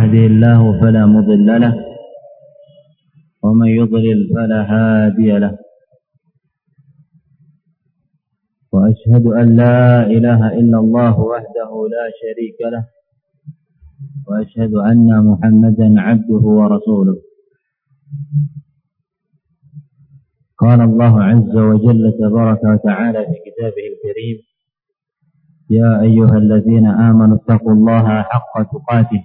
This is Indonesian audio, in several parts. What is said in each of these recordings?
يهده الله فلا مضل له ومن يضلل فلا هادي له. وأشهد أن لا إله إلا الله وحده لا شريك له وأشهد أن محمدا عبده ورسوله. قال الله عز وجل تبارك وتعالى في كتابه الكريم يا أيها الذين آمنوا اتقوا الله حق تقاته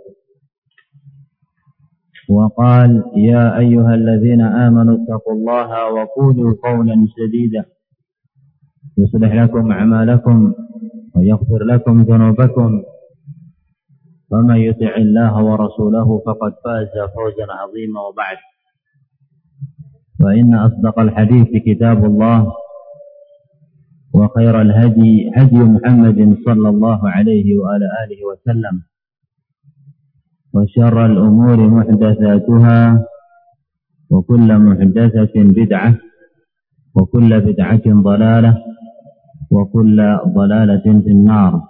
وقال يا أيها الذين آمنوا اتقوا الله وقولوا قولا سديدا يصلح لكم أعمالكم ويغفر لكم ذنوبكم. ومن يطع الله ورسوله فقد فاز فوزا عظيما وبعد. فإن أصدق الحديث كتاب الله وخير الهدي هدي محمد صلى الله عليه وعلى آله وسلم. وشر الأمور محدثاتها وكل محدثة بدعة وكل بدعة ضلالة وكل ضلالة في النار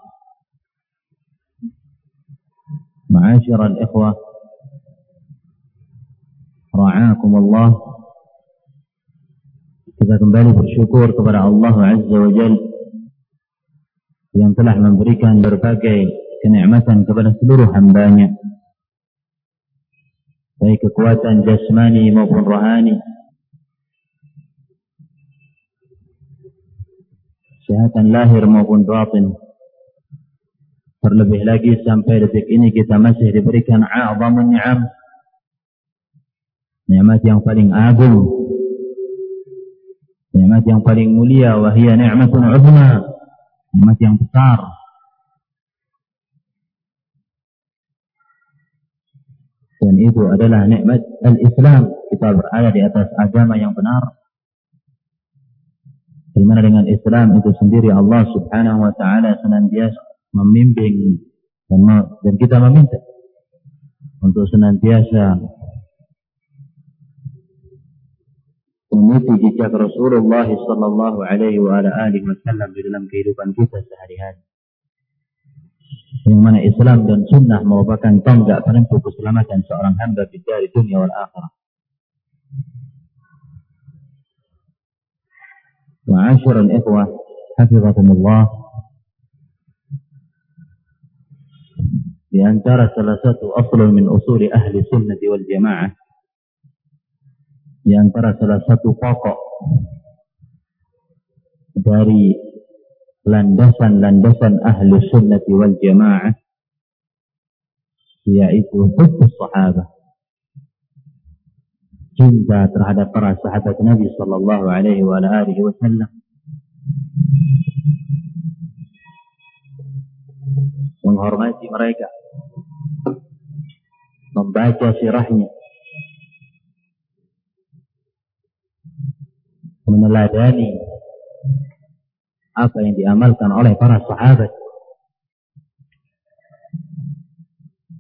معاشر الإخوة رعاكم الله Kita kembali bersyukur kepada Allah Azza wa Jal yang telah memberikan berbagai kenikmatan kepada seluruh hambanya. Baik kekuatan jasmani maupun rohani. Kesehatan lahir maupun batin. Terlebih lagi sampai detik ini kita masih diberikan a'zamun ni'am. Nikmat yang paling agung nikmat yang paling mulia wahia ni'matun uzma nikmat yang besar dan itu adalah nikmat al-Islam kita berada di atas agama yang benar di mana dengan Islam itu sendiri Allah Subhanahu wa taala senantiasa membimbing dan dan kita meminta untuk senantiasa mengikuti jejak Rasulullah sallallahu alaihi wa alihi wasallam di dalam kehidupan kita sehari-hari. Yang mana Islam dan sunnah merupakan tonggak penentu keselamatan seorang hamba di dari dunia wal akhirah. Ma'asyiral ikhwah, hafizakumullah. Di antara salah satu asal min usuli ahli sunnati wal jamaah di antara salah satu pokok dari landasan-landasan ahli sunnati wal jamaah yaitu hubbus sahabat cinta terhadap para sahabat Nabi sallallahu alaihi wasallam. Menghormati mereka. Membaca sirahnya. Meneladani apa yang diamalkan oleh para sahabat.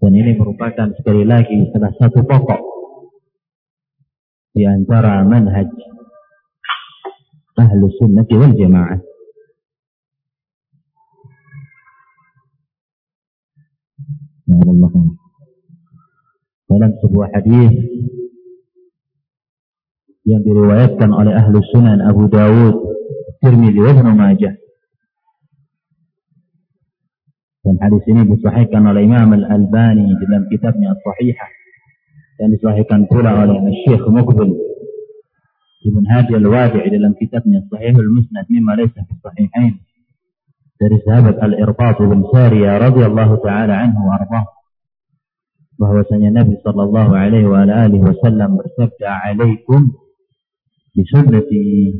Dan ini merupakan sekali lagi salah satu pokok di antara manhaj ahlu sunnah wal jamaah. Dalam sebuah hadis yang diriwayatkan oleh ahlu sunan Abu Dawud, Dan Ibnu Majah. Dan hadis ini disahihkan oleh Imam Al-Albani dalam kitabnya As-Sahihah dan disahihkan pula oleh Syekh Muqbil Ibn Hadi Al-Wadi' dalam kitabnya Sahihul Musnad mimma laysa fi sahihain dari sahabat Al-Irbad bin Sariyah radhiyallahu taala anhu wa ardhah bahwasanya Nabi sallallahu alaihi wa alihi wasallam bersabda alaikum bisunnati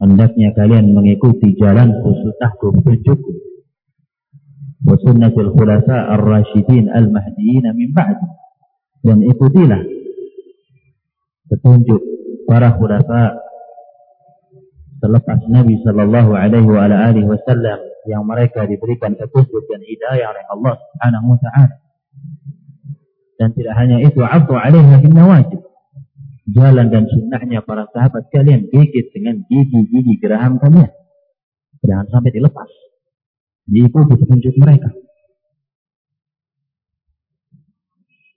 hendaknya kalian mengikuti jalan sunnahku petunjukku wa sunnatil khulafa ar-rasyidin al-mahdiyyin min ba'di. Dan ikutilah petunjuk para khulafa selepas Nabi sallallahu alaihi wa alihi wasallam yang mereka diberikan petunjuk dan hidayah oleh Allah Subhanahu wa taala. Dan tidak hanya itu, abdu alaiha bin nawajib. Jalan dan sunnahnya para sahabat kalian gigit dengan gigi-gigi geraham kalian. Jangan sampai dilepas. Diikuti petunjuk mereka.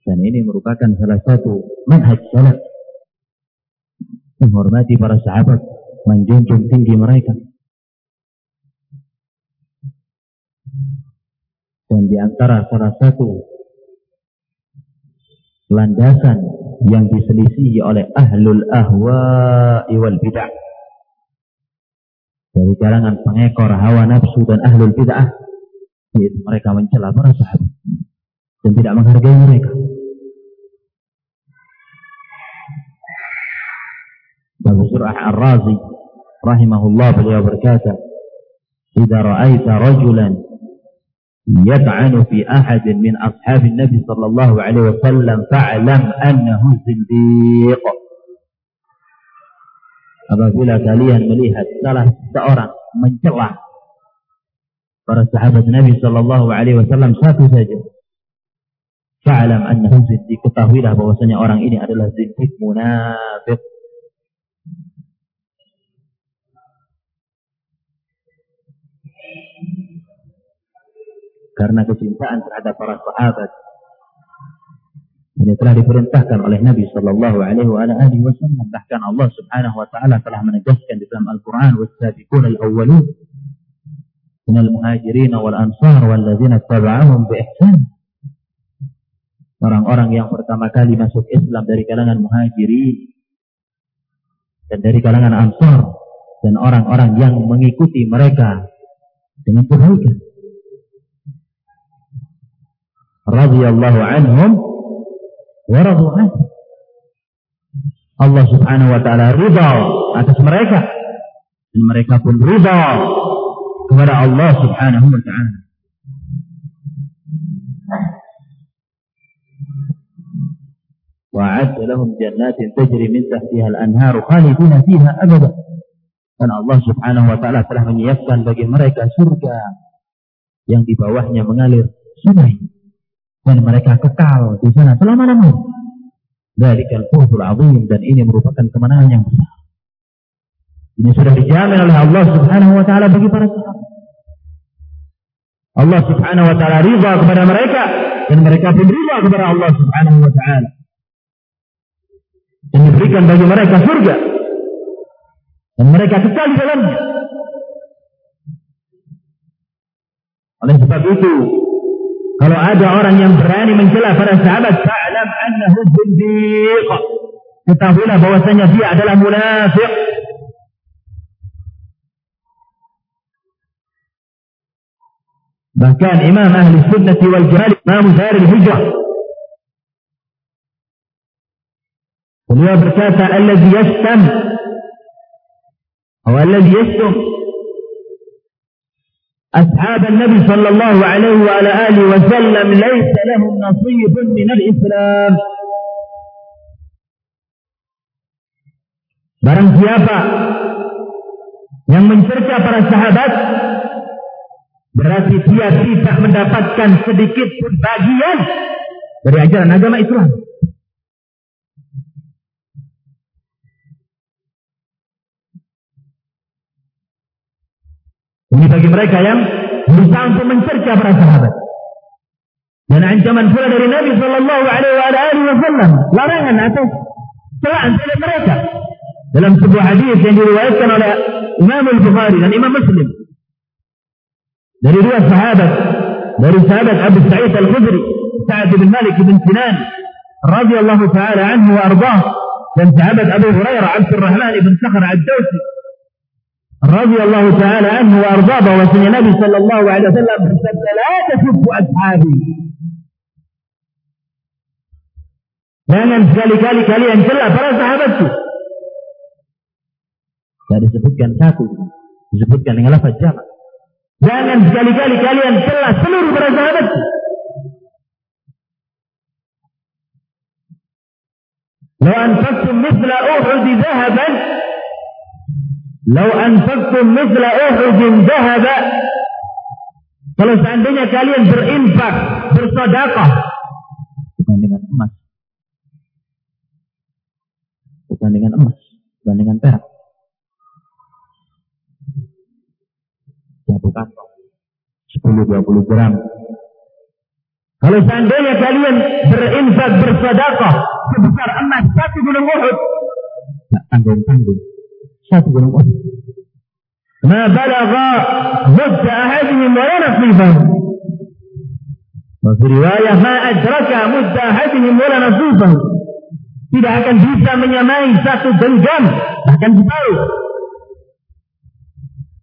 Dan ini merupakan salah satu manhaj salaf menghormati para sahabat, menjunjung tinggi mereka. Dan di antara salah satu landasan yang diselisihi oleh ahlul ahwa'i wal bid'ah dari kalangan pengekor hawa nafsu dan ahlul bid'ah yaitu mereka mencela para sahabat dan tidak menghargai mereka. Abu Surah Ar-Razi rahimahullah beliau berkata, "Idza ra'aita rajulan يطعن في أحد من أصحاب النبي صلى الله عليه وسلم فاعلم أنه زنديق apabila kalian melihat salah seorang mencela para sahabat Nabi Shallallahu Alaihi Wasallam satu saja, fa'alam annahu zindiq ketahuilah bahwasanya orang ini adalah zindiq munafik karena kecintaan terhadap para sahabat. Ini telah diperintahkan oleh Nabi Sallallahu Alaihi Wasallam. Bahkan Allah Subhanahu Wa Taala telah menegaskan di dalam Al-Quran, "Wasabiqun al-awwalun من المهاجرين والأنصار والذين اتبعهم بإحسان." Orang-orang yang pertama kali masuk Islam dari kalangan muhajirin dan dari kalangan ansar dan orang-orang yang mengikuti mereka dengan kebaikan radhiyallahu anhum wa radu Allah Subhanahu wa taala ridha atas mereka dan mereka pun ridha kepada Allah Subhanahu wa taala. وأعد لهم جنات تجري من تحتها الأنهار خالدين فيها أبدا dan Allah Subhanahu wa taala telah menyiapkan bagi mereka surga yang di bawahnya mengalir sungai dan mereka kekal di sana selama-lamanya. Dalikal fawzul azim dan ini merupakan kemenangan yang besar. Ini sudah dijamin oleh Allah Subhanahu wa taala bagi para sahabat. Allah Subhanahu wa taala ridha kepada mereka dan mereka pun ridha kepada Allah Subhanahu wa taala. Dan diberikan bagi mereka surga. Dan mereka kekal di dalamnya. Oleh sebab itu, Kalau ada orang yang berani mencela para sahabat, fa'lam annahu zindiq. Ketahuilah bahwasanya dia adalah munafik. Bahkan Imam Ahli Sunnah wal Jamaah Imam Zahir Hijrah Beliau berkata, "Alladhi yastam" atau "Alladhi yastum" أصحاب النبي صلى الله عليه وعلى آله وسلم ليس لهم نصيب من الإسلام Barang siapa yang mencerca para sahabat berarti dia tidak mendapatkan sedikit pun bagian dari ajaran agama Islam. Ini bagi mereka yang berusaha untuk mencerca para sahabat. Dan ancaman pula dari Nabi Shallallahu Alaihi Wasallam larangan atas celaan terhadap mereka dalam sebuah hadis yang diriwayatkan oleh Imam Al Bukhari dan Imam Muslim dari dua sahabat dari sahabat Abu Sa'id Al Khudri Sa'ad bin Malik bin Sinan radhiyallahu taala anhu wa ardah dan sahabat Abu Hurairah Abdurrahman bin Sakhar Ad-Dawsi رضي الله تعالى عنه وأرضاه وسن النبي صلى الله عليه وسلم لا تسب أصحابي Jangan sekali-kali kalian celah para sahabatku. Tidak disebutkan satu, disebutkan dengan lafaz jamak. Jangan sekali-kali kalian celah seluruh para sahabatku. Lawan anfaqtum mithla Uhud dhahaban Lau anfaqtum mithla Uhud dhahaba Kalau seandainya kalian berinfak, bersedekah bukan dengan emas. Bukan dengan emas, bukan dengan perak. Satu kantong. 10-20 gram. Kalau seandainya kalian berinfak bersedekah sebesar emas satu gunung Uhud, tak tanggung-tanggung. Satu gunung Uhud. Ma balagha mudda ahadihim wa nasibahu. Wa riwayah ma adraka mudda ahadihim wa. Tidak akan bisa menyamai satu genggam bahkan separuh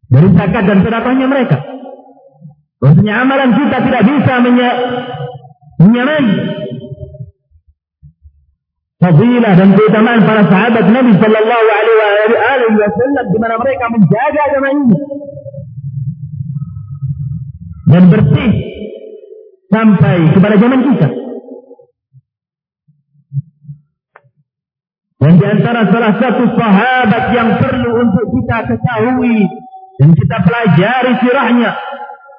dari zakat dan sedekahnya mereka. Bahwasanya amalan kita tidak bisa menyamai fadilah dan keutamaan para sahabat Nabi Sallallahu Alaihi Wasallam di mana mereka menjaga agama ini dan bersih sampai kepada zaman kita. Dan di antara salah satu sahabat yang perlu untuk kita ketahui dan kita pelajari sirahnya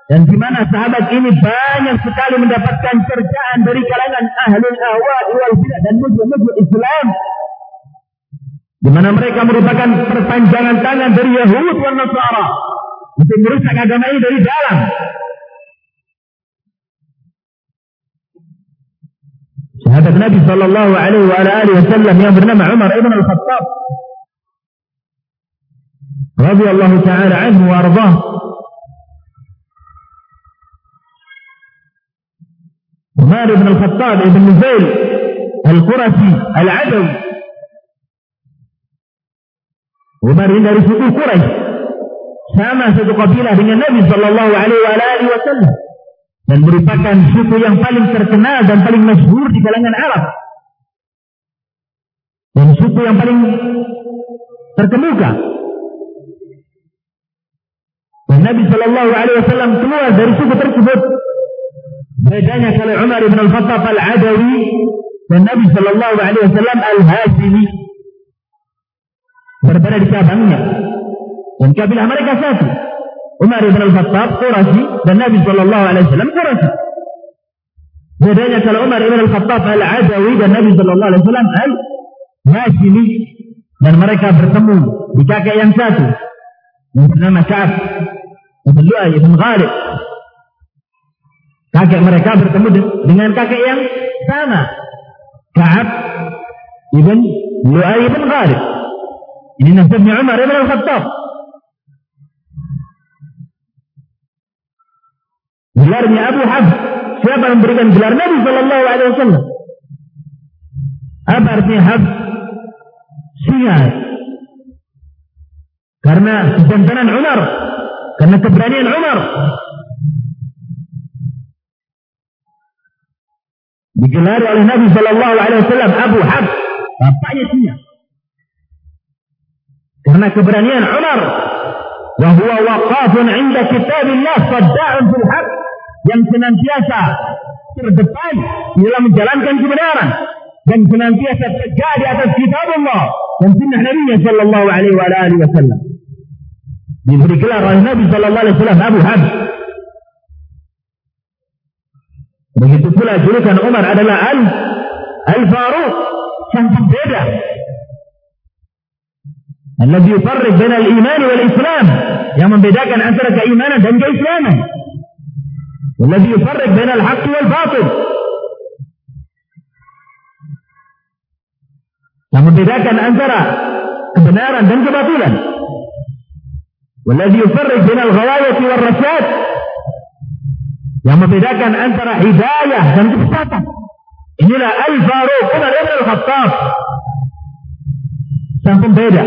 dan di mana sahabat ini banyak sekali mendapatkan cercaan dari kalangan ahli ahwa wal bidah dan mujur-mujur Islam. Di mana mereka merupakan perpanjangan tangan dari Yahud dan Nasara untuk merusak agama ini dari dalam. Sahabat Nabi sallallahu alaihi wasallam yang bernama Umar ibn al-Khattab radhiyallahu taala anhu wa عمر بن الخطاب بن نزيل القرشي العدوي Umar ini dari suku sama satu kabilah dengan Nabi Shallallahu Alaihi Wasallam dan merupakan suku yang paling terkenal dan paling masyhur di kalangan Arab dan suku yang paling terkemuka. Dan Nabi Shallallahu Alaihi Wasallam keluar dari suku tersebut Umar bin Al-Khattab Al-Adawi dan Nabi Shallallahu Alaihi Wasallam Al-Hashimi berbeda di cabangnya. Dan kabilah mereka satu. Umar bin Al-Khattab Quraisy dan Nabi Shallallahu Alaihi Wasallam Quraisy. Bedanya kalau Umar bin Al-Khattab Al-Adawi dan Nabi Shallallahu Alaihi Wasallam Al-Hashimi dan mereka bertemu di kakek yang satu yang bernama Ka'ab bin Lu'ay bin Ghalib Kakek mereka bertemu dengan kakek yang sama. Ka'ab ibn Lu'ay ibn Ghalib. Ini nasabnya Umar ibn Al-Khattab. Gelarnya Abu Habs. Siapa yang memberikan gelar Nabi Sallallahu Alaihi Wasallam? Apa artinya Habs? Singa. Karena kejantanan Umar. Karena keberanian Umar. Digelari oleh Nabi Shallallahu Alaihi Wasallam Abu Hab, bapaknya dia. Karena keberanian Umar, wahwa waqafun inda kitabillah sadda'un fil haq yang senantiasa terdepan dalam menjalankan kebenaran dan senantiasa tegak di atas kitab Allah dan sunnah Nabi Shallallahu Alaihi Wasallam. Diberi gelar oleh Nabi Shallallahu Alaihi Wasallam Abu Hab Begitu pula julukan Umar adalah Al Al-Faruq yang berbeda. Alladhi yufarriq bain al-iman wal Islam yang membedakan antara keimanan dan keislaman. Walladhi yufarriq bain al-haqq wal batil. Yang membedakan antara kebenaran dan kebatilan. Walladhi yufarriq bain al-ghawayati wal rasyad yang membedakan antara hidayah dan kesesatan. Inilah Al-Faruq Umar Ibn Al-Khattab. Sang pembeda.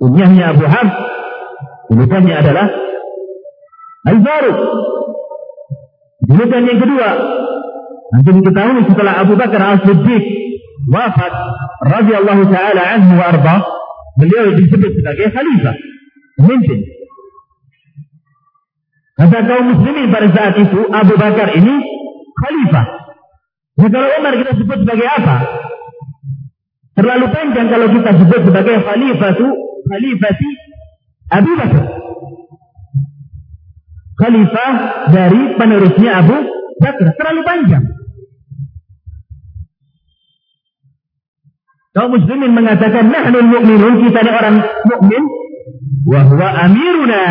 Kunyahnya Abu Hamd. Julukannya adalah Al-Faruq. Julukan yang kedua. Nanti diketahui setelah Abu Bakar Al-Siddiq wafat radhiyallahu taala anhu wa arba beliau disebut sebagai khalifah pemimpin Kata kaum muslimin pada saat itu Abu Bakar ini khalifah. Ya kalau Umar kita sebut sebagai apa? Terlalu panjang kalau kita sebut sebagai khalifah itu khalifati Abu Bakar. Khalifah dari penerusnya Abu Bakar. Terlalu panjang. Kaum muslimin mengatakan nahnul mu'minun kita ini orang mukmin wa huwa amiruna.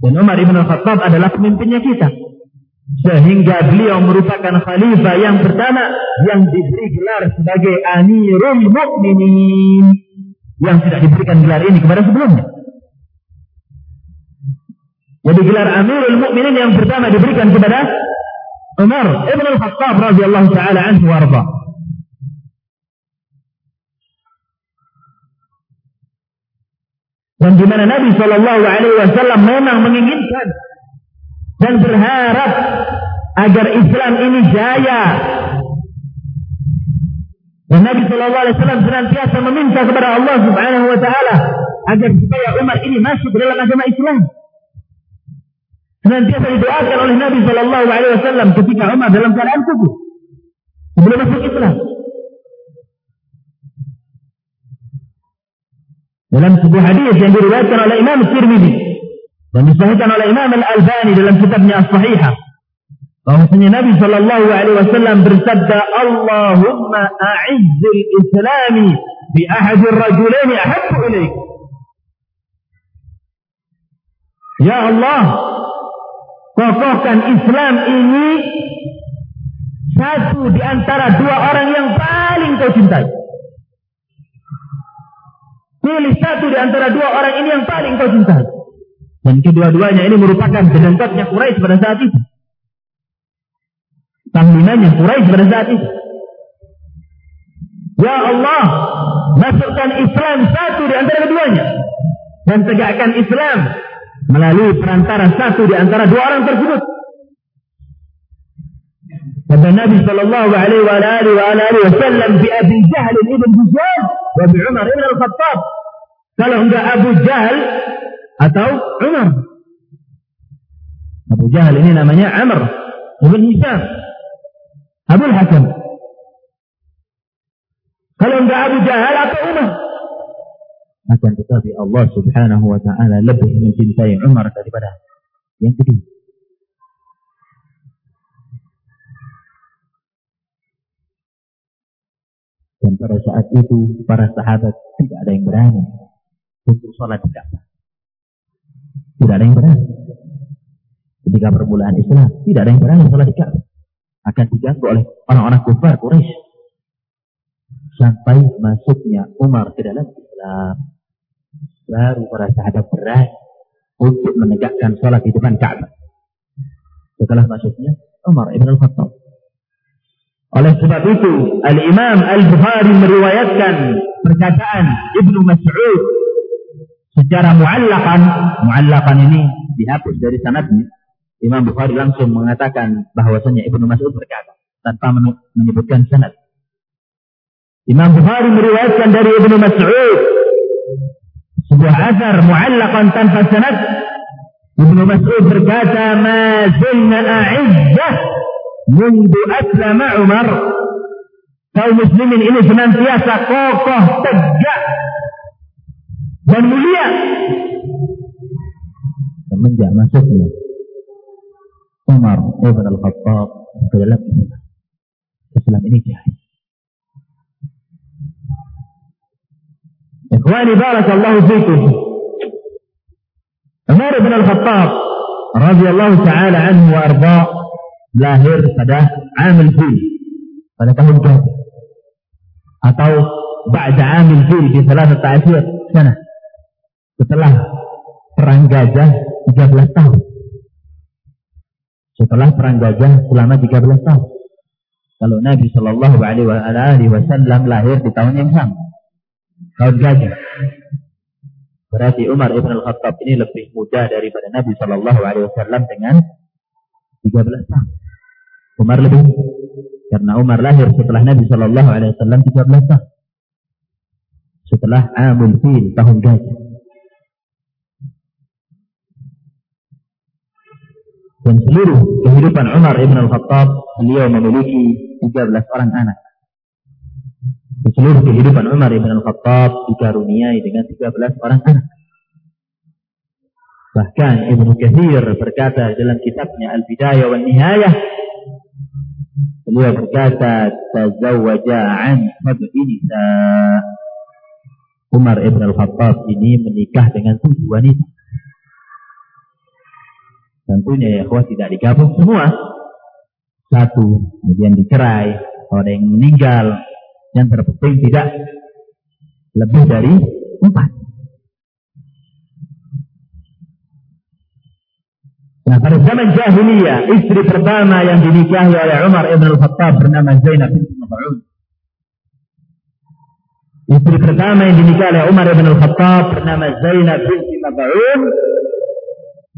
Dan Umar Ibn Khattab adalah pemimpinnya kita. Sehingga beliau merupakan khalifah yang pertama yang diberi gelar sebagai Amirul Mukminin yang tidak diberikan gelar ini kepada sebelumnya. Jadi gelar Amirul Mukminin yang pertama diberikan kepada Umar Ibn Khattab radhiyallahu taala anhu warḍah. Dan di mana Nabi Shallallahu Alaihi Wasallam memang menginginkan dan berharap agar Islam ini jaya. Dan Nabi Shallallahu Alaihi Wasallam senantiasa meminta kepada Allah Subhanahu Wa Taala agar supaya umat ini masuk dalam agama Islam. Senantiasa didoakan oleh Nabi Shallallahu Alaihi Wasallam ketika Umar dalam keadaan kufur sebelum masuk Islam. Dalam sebuah hadis yang diriwayatkan oleh Imam Tirmidzi dan disahihkan oleh Imam Al-Albani dalam kitabnya As-Sahihah bahwasanya Nabi sallallahu alaihi wasallam bersabda Allahumma a'izzil islami bi ahadi ar-rajulaini ahabbu ilaik Ya Allah kokohkan Islam ini satu di antara dua orang yang paling kau cintai Pilih satu di antara dua orang ini yang paling kau cintai. Dan kedua-duanya ini merupakan kedengkotnya Quraisy pada saat itu. Tanggungannya Quraisy pada saat itu. Ya Allah, masukkan Islam satu di antara keduanya. Dan tegakkan Islam melalui perantara satu di antara dua orang tersebut. Kata Nabi sallallahu alaihi wasallam bi Abi Jahl ibn Hisham wa Umar ibn Al-Khattab. Kalau enggak Abu Jahal atau Umar. Abu Jahal ini namanya Amr ibn Hisham. Abu Hakam. Kalau enggak Abu Jahal atau Umar. Akan tetapi Allah subhanahu wa ta'ala lebih mencintai Umar daripada yang kedua. Dan pada saat itu para sahabat tidak ada yang berani untuk sholat di Ka'bah. Tidak ada yang berani. Ketika permulaan Islam, tidak ada yang berani sholat di Ka'bah. Akan diganggu oleh orang-orang kufar Quraisy. Sampai masuknya Umar ke dalam Islam. Baru para sahabat berani untuk menegakkan sholat di depan Ka'bah. Setelah masuknya Umar Ibn Al-Khattab. Oleh sebab itu, Al-Imam Al-Bukhari meriwayatkan perkataan Ibnu Mas'ud secara muallakan. Muallakan ini dihapus dari sanadnya. Imam Bukhari langsung mengatakan bahwasanya Ibnu Mas'ud berkata tanpa menyebutkan sanad. Imam Bukhari meriwayatkan dari Ibnu Mas'ud sebuah asar muallakan tanpa sanad. Ibnu Mas'ud berkata, "Ma zilna a'izzah mundu aslama Umar kaum muslimin ini senantiasa kokoh tegak dan mulia semenjak masuknya Umar Ibn Al-Khattab ke dalam Islam Islam ini jahil Ikhwani barakallahu fikum Umar Ibn Al-Khattab radhiyallahu taala anhu wa arda' lahir pada Amil Fil pada tahun ke atau Ba'da Amil Fil di salah satu asyir sana. Setelah perang gajah 13 tahun. Setelah perang gajah selama 13 tahun. Kalau Nabi Shallallahu Alaihi Wasallam lahir di tahun yang sama. Tahun gajah. Berarti Umar ibn al Khattab ini lebih muda daripada Nabi Shallallahu Alaihi Wasallam dengan 13 tahun. Umar lebih karena Umar lahir setelah Nabi Shallallahu Alaihi Wasallam 13 tahun. Setelah Amul Fil tahun gajah. Dan seluruh kehidupan Umar ibn al-Khattab, beliau memiliki 13 orang anak. Di seluruh kehidupan Umar ibn al-Khattab dikaruniai dengan 13 orang anak. Bahkan Ibnu Kathir berkata dalam kitabnya Al-Bidayah wa Nihayah beliau berkata tazawwaja an sab'i nisa Umar ibn al-Khattab ini menikah dengan tujuh wanita. Tentunya ya kuat tidak digabung semua. Satu, kemudian dicerai, ada yang meninggal, yang terpenting tidak lebih dari empat. Nah pada zaman jahiliyah, istri pertama yang dinikahi oleh Umar ibn al-Khattab bernama Zainab binti Mab'un. Istri pertama yang dinikahi oleh Umar ibn al-Khattab bernama Zainab binti Mab'un.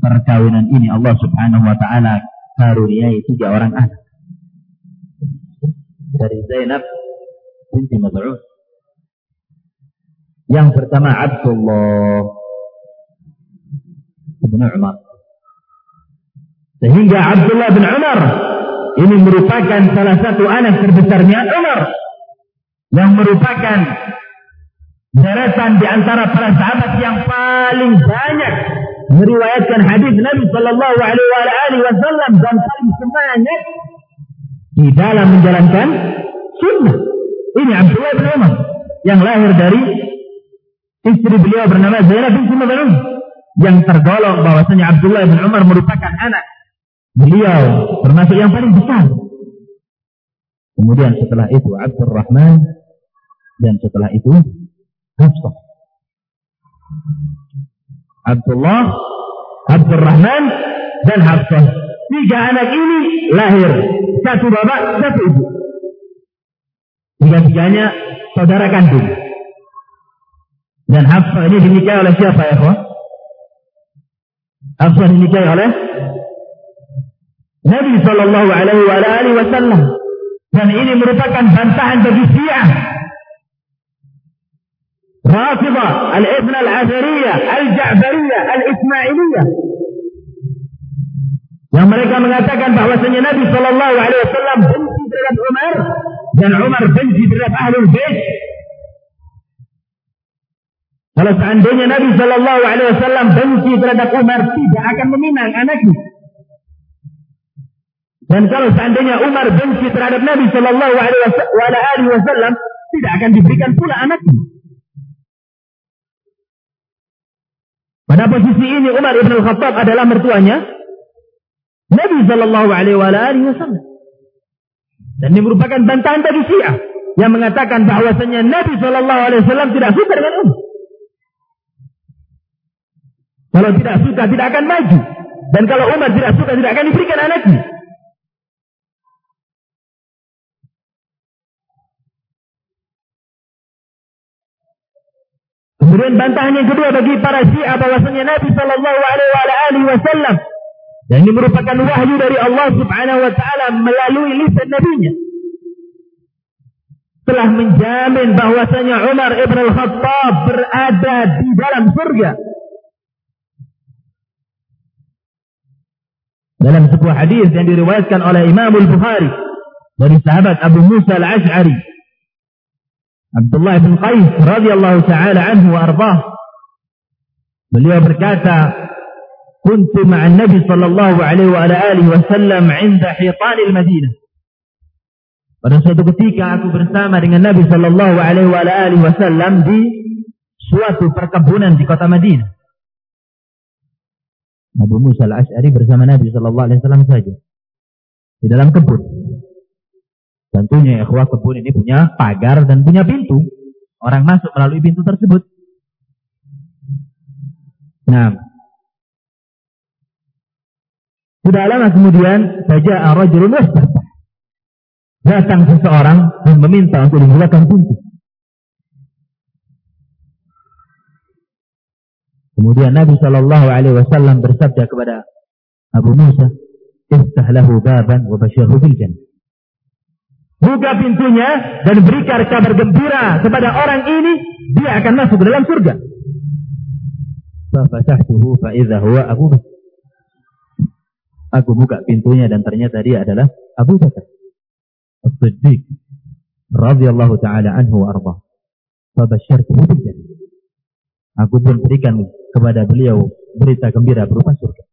Perkawinan ini Allah subhanahu wa ta'ala karuniai tiga orang anak. Dari Zainab binti Mab'un. Yang pertama Abdullah ibn Umar. Sehingga Abdullah bin Umar ini merupakan salah satu anak terbesarnya Umar yang merupakan deretan di antara para sahabat yang paling banyak meriwayatkan hadis Nabi Shallallahu Alaihi Wasallam dan paling semangat di dalam menjalankan sunnah. Ini Abdullah bin Umar yang lahir dari istri beliau bernama Zainab bin Sumabun yang tergolong bahwasanya Abdullah bin Umar merupakan anak beliau termasuk yang paling besar. Kemudian setelah itu Abdul Rahman dan setelah itu Hafsah. Abdullah, Abdul Rahman dan Hafsah. Tiga anak ini lahir satu bapak, satu ibu. Tiga-tiganya saudara kandung. Dan Hafsah ini dinikahi oleh siapa ya? Hafsah dinikahi oleh Nabi Shallallahu Alaihi Wasallam dan ini merupakan bantahan bagi Syiah Rafidah, Al-Ibn Al-Azhariyah, Al-Ja'bariyah, Al-Ismailiyah. Yang mereka mengatakan bahwasanya Nabi Shallallahu Alaihi Wasallam benci terhadap Umar dan Umar benci terhadap Ahlul Bait. Kalau seandainya Nabi Shallallahu Alaihi Wasallam benci terhadap Umar, tidak akan meminang anaknya. Dan kalau seandainya Umar benci terhadap Nabi Shallallahu Alaihi Wasallam, tidak akan diberikan pula anaknya. Pada posisi ini Umar ibn al-Khattab adalah mertuanya Nabi Shallallahu Alaihi Wasallam. Dan ini merupakan bantahan bagi Syiah yang mengatakan bahwasanya Nabi Shallallahu Alaihi Wasallam tidak suka dengan Umar. Kalau tidak suka tidak akan maju. Dan kalau Umar tidak suka tidak akan diberikan anaknya. Kemudian bantahan yang kedua bagi para Syiah bahwasanya Nabi Shallallahu Alaihi Wasallam dan ini merupakan wahyu dari Allah Subhanahu Wa Taala melalui lisan Nabi-Nya telah menjamin bahwasanya Umar ibn al-Khattab berada di dalam surga. Dalam sebuah hadis yang diriwayatkan oleh Imam Al-Bukhari dari sahabat Abu Musa Al-Ash'ari Abdullah bin Qais radhiyallahu taala anhu wa ardhah. Beliau berkata kuntu ma'an nabi sallallahu alaihi wa ala alihi wasallam 'inda hitan al-Madinah pada suatu ketika aku bersama dengan Nabi sallallahu alaihi wa alihi wasallam di suatu perkebunan di kota Madinah. Abu Musa al-Ash'ari bersama Nabi sallallahu alaihi wasallam saja di dalam kebun Tentunya ikhwah kebun ini punya pagar dan punya pintu. Orang masuk melalui pintu tersebut. Nah. Sudah lama kemudian saja rajulun wastafah. Datang seseorang dan meminta untuk dibukakan pintu. Kemudian Nabi Shallallahu Alaihi Wasallam bersabda kepada Abu Musa, "Iftah lahu baban wa basyirhu bil jannah." Buka pintunya dan berikan kabar gembira kepada orang ini, dia akan masuk ke dalam surga. Fafatahtuhu Abu Bakar. Aku buka pintunya dan ternyata dia adalah Abu Bakar. As-Siddiq radhiyallahu taala anhu wa arda. Fabasyartuhu bil. Aku pun berikan kepada beliau berita gembira berupa surga.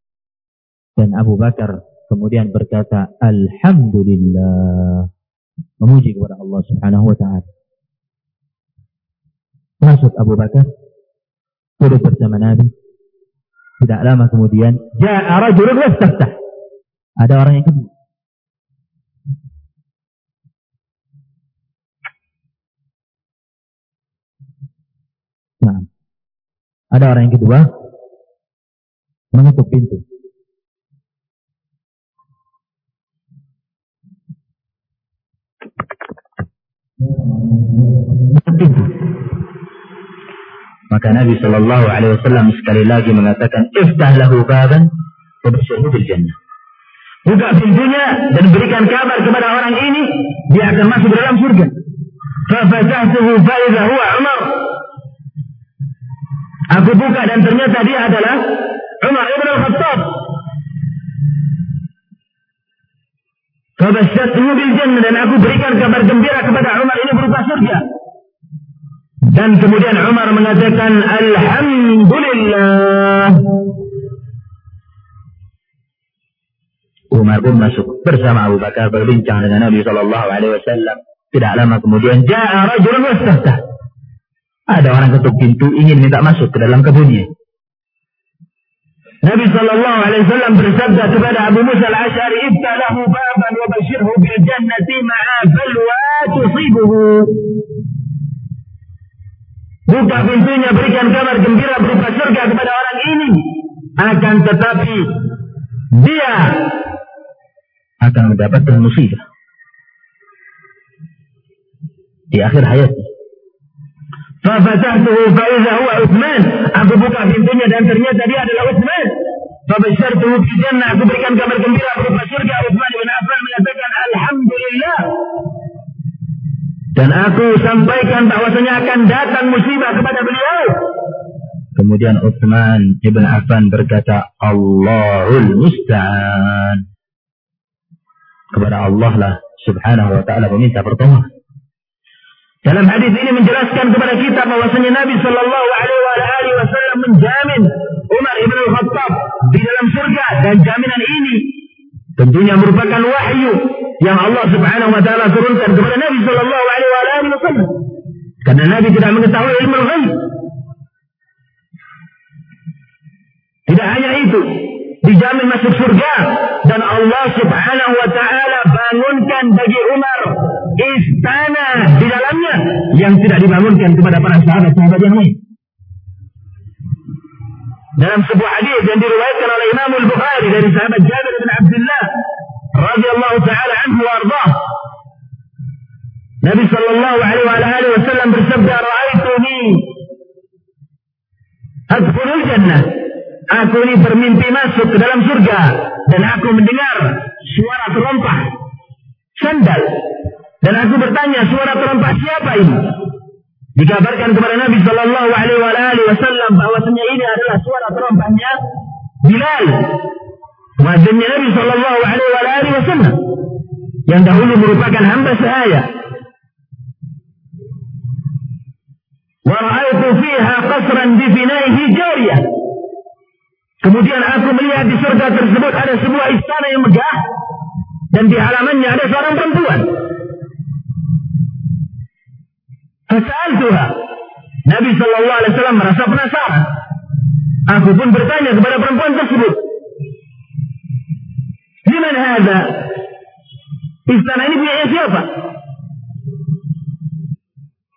Dan Abu Bakar kemudian berkata, Alhamdulillah. Memuji kepada Allah subhanahu wa ta'ala. Masuk Abu Bakar. Duduk bersama Nabi. Tidak lama kemudian, Ja'a rajulun wastaftah. Ada orang yang kedua. Nah, ada orang yang kedua menutup pintu. Maka Nabi Shallallahu Alaihi Wasallam sekali lagi mengatakan, "Iftah lahu baban, bil jannah." Buka pintunya dan berikan kabar kepada orang ini, dia akan masuk dalam surga. Fafatahtuhu faidha huwa Umar. Aku buka dan ternyata dia adalah Umar ibn al-Khattab. Fabasyatuhu bil jannah dan aku berikan kabar gembira kepada Umar ini berupa surga. Dan kemudian Umar mengatakan Alhamdulillah Umar pun masuk bersama Abu Bakar berbincang dengan Nabi Shallallahu Alaihi Wasallam. Tidak lama kemudian ja'a rajulun. Ada orang ketuk pintu ingin minta masuk ke dalam kebunnya. Nabi Shallallahu Alaihi Wasallam bersabda kepada Abu Musa al Ashari, "Ibtalahu baban bil jannati ma'a falwa tusibuhu." Buka pintunya, berikan kabar gembira berupa surga kepada orang ini. Akan tetapi dia akan mendapatkan musibah di akhir hayatnya. Fafatahtuhu fa'idha huwa Uthman. Aku buka pintunya dan ternyata dia adalah Uthman. Fabasyartuhu fi jannah. Aku berikan kabar gembira berupa surga. Uthman bin Affan mengatakan Alhamdulillah. Dan aku sampaikan bahwasanya akan datang musibah kepada beliau. Kemudian Uthman ibn Affan berkata, Allahul Musta'an kepada Allah lah subhanahu wa ta'ala meminta pertolongan. Dalam hadis ini menjelaskan kepada kita bahwasanya Nabi Shallallahu Alaihi Wasallam menjamin Umar ibn Khattab di dalam surga dan jaminan ini tentunya merupakan wahyu yang Allah Subhanahu Wa Taala turunkan kepada Nabi Shallallahu Alaihi Wasallam karena Nabi tidak mengetahui ilmu ghaib. Tidak hanya itu, dijamin masuk surga dan Allah Subhanahu wa taala bangunkan bagi Umar istana di dalamnya yang tidak dibangunkan kepada para sahabat-sahabat yang lain. Dalam sebuah hadis yang diriwayatkan oleh Imam Al-Bukhari dari sahabat Jabir bin Abdullah radhiyallahu taala anhu wa ardhah Nabi sallallahu alaihi wasallam bersabda ra'aituni adkhulul jannah Aku ini bermimpi masuk ke dalam surga dan aku mendengar suara terompah sandal dan aku bertanya suara terompah siapa ini? Dikabarkan kepada Nabi Shallallahu Alaihi Wasallam bahwa bahwasanya ini adalah suara terompahnya Bilal. Wajahnya Nabi Shallallahu Alaihi Wasallam yang dahulu merupakan hamba sahaya. Waraitu fiha qasran bifinaihi jariyah. Kemudian aku melihat di surga tersebut ada sebuah istana yang megah dan di halamannya ada seorang perempuan Fasal Tuhan. Nabi Shallallahu Alaihi Wasallam merasa penasaran. Aku pun bertanya kepada perempuan tersebut. Di mana ada? Istana ini punya siapa?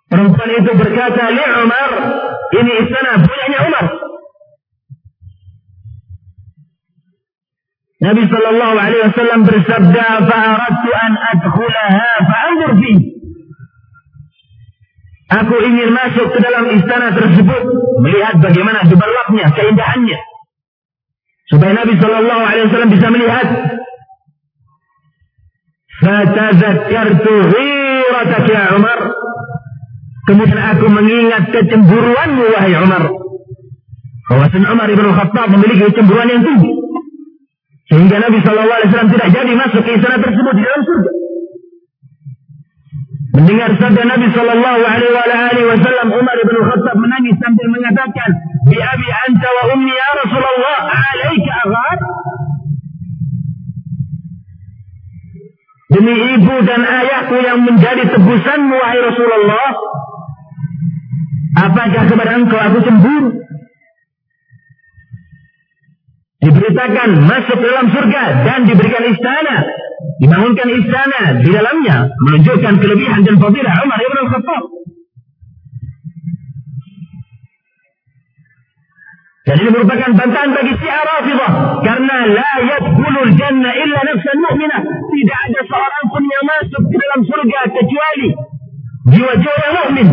Perempuan itu berkata, Li Umar, ini istana punyanya Umar. Nabi Shallallahu Alaihi Wasallam bersabda, "Fa'aradtu an adkhulaha fa'anzur fi." Aku ingin masuk ke dalam istana tersebut, melihat bagaimana gemerlapnya, keindahannya. Supaya Nabi Shallallahu Alaihi Wasallam bisa melihat. Fatazakkartu ghiratak ya Umar. Kemudian aku mengingat kecemburuanmu wahai Umar. Bahwasanya Umar ibn Khattab memiliki kecemburuan yang tinggi. Sehingga Nabi Shallallahu Alaihi Wasallam tidak jadi masuk ke istana tersebut di dalam surga. Mendengar sabda Nabi Shallallahu Alaihi Wasallam, Umar bin Khattab menangis sambil mengatakan, "Bi abi anta wa ummi ya Rasulullah, alaika aghar?" Demi ibu dan ayahku yang menjadi tebusanmu, wahai Rasulullah, apakah kepada engkau aku cemburu? Diberitakan masuk dalam surga dan diberikan istana. Dibangunkan istana di dalamnya. Menunjukkan kelebihan dan fadilah Umar ibn al-Khattab. Dan ini merupakan bantahan bagi syiar Rafidah. Karena la yadkhulul jannah illa nafsan mu'minah. Tidak ada seorang pun yang masuk ke dalam surga kecuali jiwa-jiwa yang mukmin.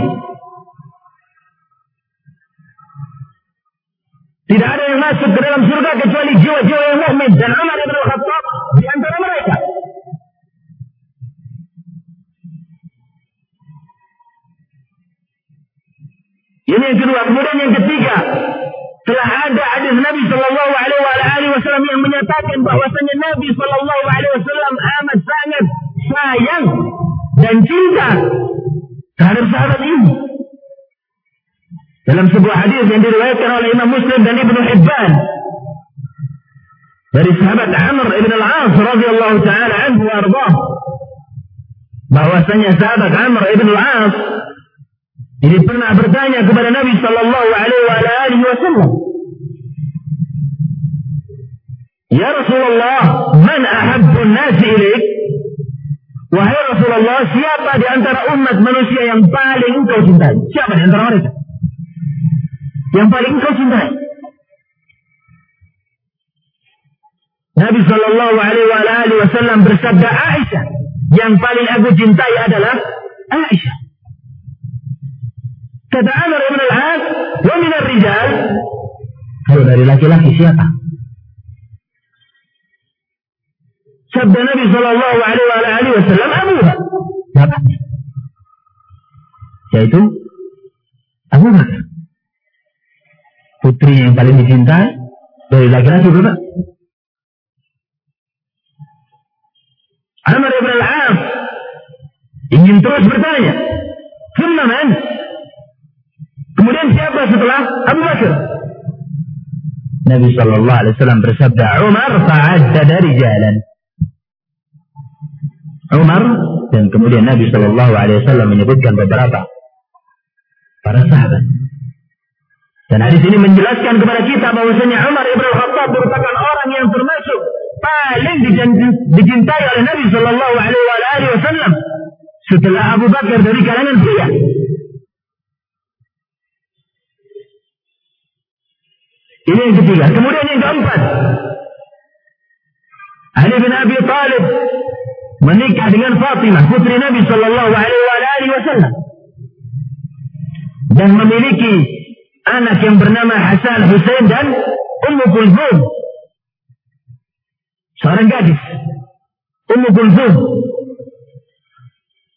Tidak ada yang masuk ke dalam surga kecuali jiwa-jiwa yang mukmin dan Umar bin Khattab di antara mereka. Ini yang kedua. Kemudian yang ketiga, telah ada hadis Nabi Shallallahu Alaihi Wasallam yang menyatakan bahwasanya Nabi Shallallahu Alaihi Wasallam amat sangat sayang dan cinta terhadap sahabat ini. Dalam sebuah hadis yang diriwayatkan oleh Imam Muslim dan Ibnu Hibban dari sahabat Amr ibn al-As radhiyallahu taala anhu warḍah bahwasanya sahabat Amr ibn al-As ini pernah bertanya kepada Nabi sallallahu alaihi wasallam Ya Rasulullah, man ahabbu nasi ilaik? Wahai Rasulullah, siapa di antara umat manusia yang paling engkau cintai? Siapa di antara mereka? Yang paling engkau cintai? Nabi Shallallahu Alaihi Wasallam bersabda Aisyah, yang paling aku cintai adalah Aisyah. Kata Amr ibn al-As, wa min rijal Kalau dari laki-laki siapa? Sabda Nabi Shallallahu Alaihi Wasallam Abu Bakar. Yaitu Abu Bakar. Putri yang paling dicintai dari laki-laki berapa? Amr ibn al-As ingin terus bertanya. Man? Kemudian siapa setelah Abu Bakar? Nabi Shallallahu Alaihi Wasallam bersabda, Umar fa'adda dari jalan. Umar dan kemudian Nabi Shallallahu Alaihi Wasallam menyebutkan beberapa para sahabat. Dan hadis ini menjelaskan kepada kita bahwasanya Umar ibn Khattab merupakan orang yang termasuk paling dicintai oleh Nabi Shallallahu Alaihi Wasallam setelah Abu Bakar dari kalangan pria. Ini yang ketiga. Kemudian yang keempat. Ali bin Abi Talib menikah dengan Fatimah, putri Nabi Shallallahu Alaihi Wasallam, dan memiliki anak yang bernama Hasan Hussein dan Ummu Kulthum. Seorang gadis. Ummu Kulthum.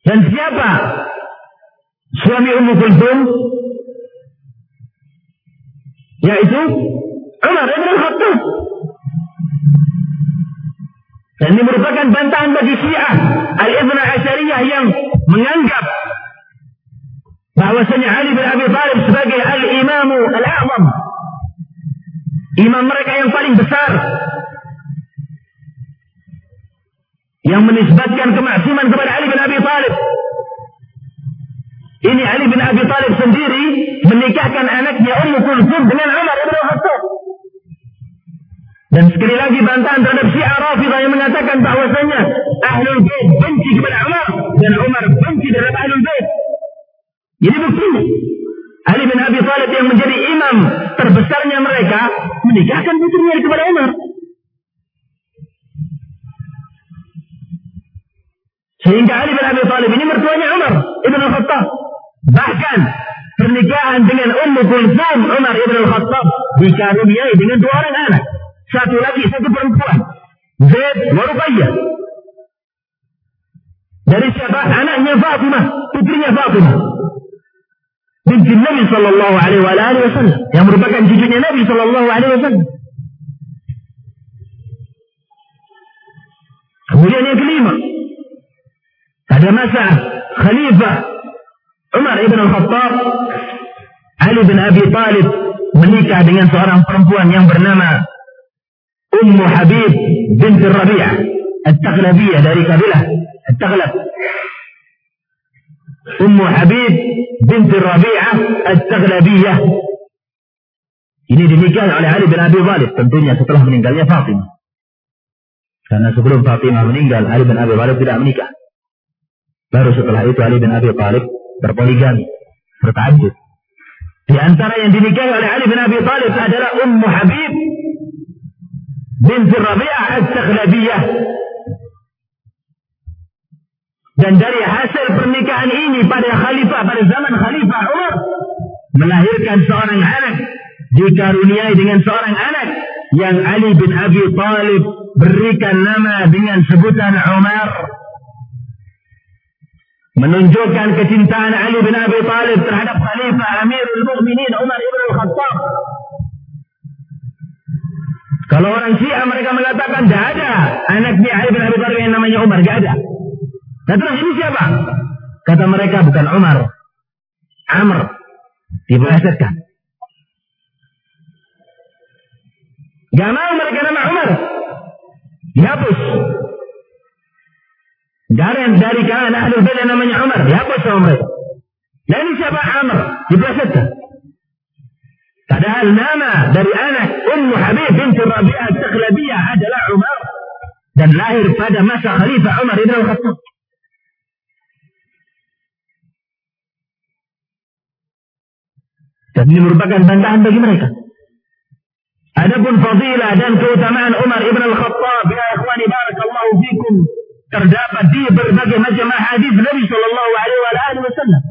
Dan siapa suami Ummu Kulthum? Yaitu Umar Ibn Khattab. Dan ini merupakan bantahan bagi Syiah Al-Ibn Asyariyah yang menganggap bahwasanya Ali bin Abi Thalib sebagai al-imamu al-a'zam. Imam mereka yang paling besar. Yang menisbatkan kemaksiman kepada Ali bin Abi Thalib. Ini Ali bin Abi Thalib sendiri menikahkan anaknya Ummu Kulthum dengan Umar bin Khattab. Dan sekali lagi bantahan terhadap Syiah Rafidah yang mengatakan bahwasanya Ahlul Bait benci kepada Umar dan Umar benci terhadap Ahlul Bait. Jadi buktinya Ali bin Abi Thalib yang menjadi imam terbesarnya mereka menikahkan putrinya kepada Umar. Sehingga Ali bin Abi Thalib ini mertuanya Umar ibn Khattab. Bahkan pernikahan dengan Ummu Kulthum Umar ibn Khattab dikaruniai dengan dua orang anak. Satu lagi, satu perempuan. Zaid wa Ruqayyah. Dari siapa? Anaknya Fatimah, putrinya Fatimah binti Nabi Sallallahu Alaihi Wasallam yang merupakan cucunya Nabi Sallallahu Alaihi Wasallam. Kemudian yang kelima, pada masa Khalifah Umar ibn al-Khattab, Ali bin Abi Talib menikah dengan seorang perempuan yang bernama Ummu Habib binti Rabi'ah At-Taghlabiyah dari kabilah At-Taghlab. Ummu Habib binti Rabi'ah At-Taghlabiyah. Ini dinikahi oleh Ali bin Abi Thalib tentunya setelah meninggalnya Fatimah. Karena sebelum Fatimah meninggal, Ali bin Abi Thalib tidak menikah. Baru setelah itu Ali bin Abi Thalib berpoligami, bertajud. Di antara yang dinikahi oleh Ali bin Abi Thalib adalah Ummu Habib binti Rabi'ah At-Taghlabiyah. Dan dari hasil pernikahan ini pada khalifah, pada zaman khalifah Umar, melahirkan seorang anak, dikaruniai dengan seorang anak yang Ali bin Abi Thalib berikan nama dengan sebutan Umar. Menunjukkan kecintaan Ali bin Abi Thalib terhadap Khalifah Amirul Mukminin Umar ibn al-Khattab. Kalau orang Syiah mereka mengatakan tidak ada anaknya Ali bin Abi Thalib yang namanya Umar, tidak ada. Nah terus ini siapa? Kata mereka bukan Umar, Amr. Dipelesetkan. Gak mau mereka nama Umar. Dihapus. Yang dari kalangan ahli bid'ah namanya Umar. Dihapus sama mereka. Ini siapa Amr? Dipelesetkan. Padahal nama dari anak Ummu Habib binti Rabi'ah Takhlabiyah adalah Umar. Dan lahir pada masa Khalifah Umar Ibn Al-Khattab. Dan ini merupakan bantahan bagi mereka. Adapun fadilah dan keutamaan Umar ibn al-Khattab ya ikhwani barakallahu fikum terdapat di berbagai macam hadis Nabi sallallahu alaihi wasallam.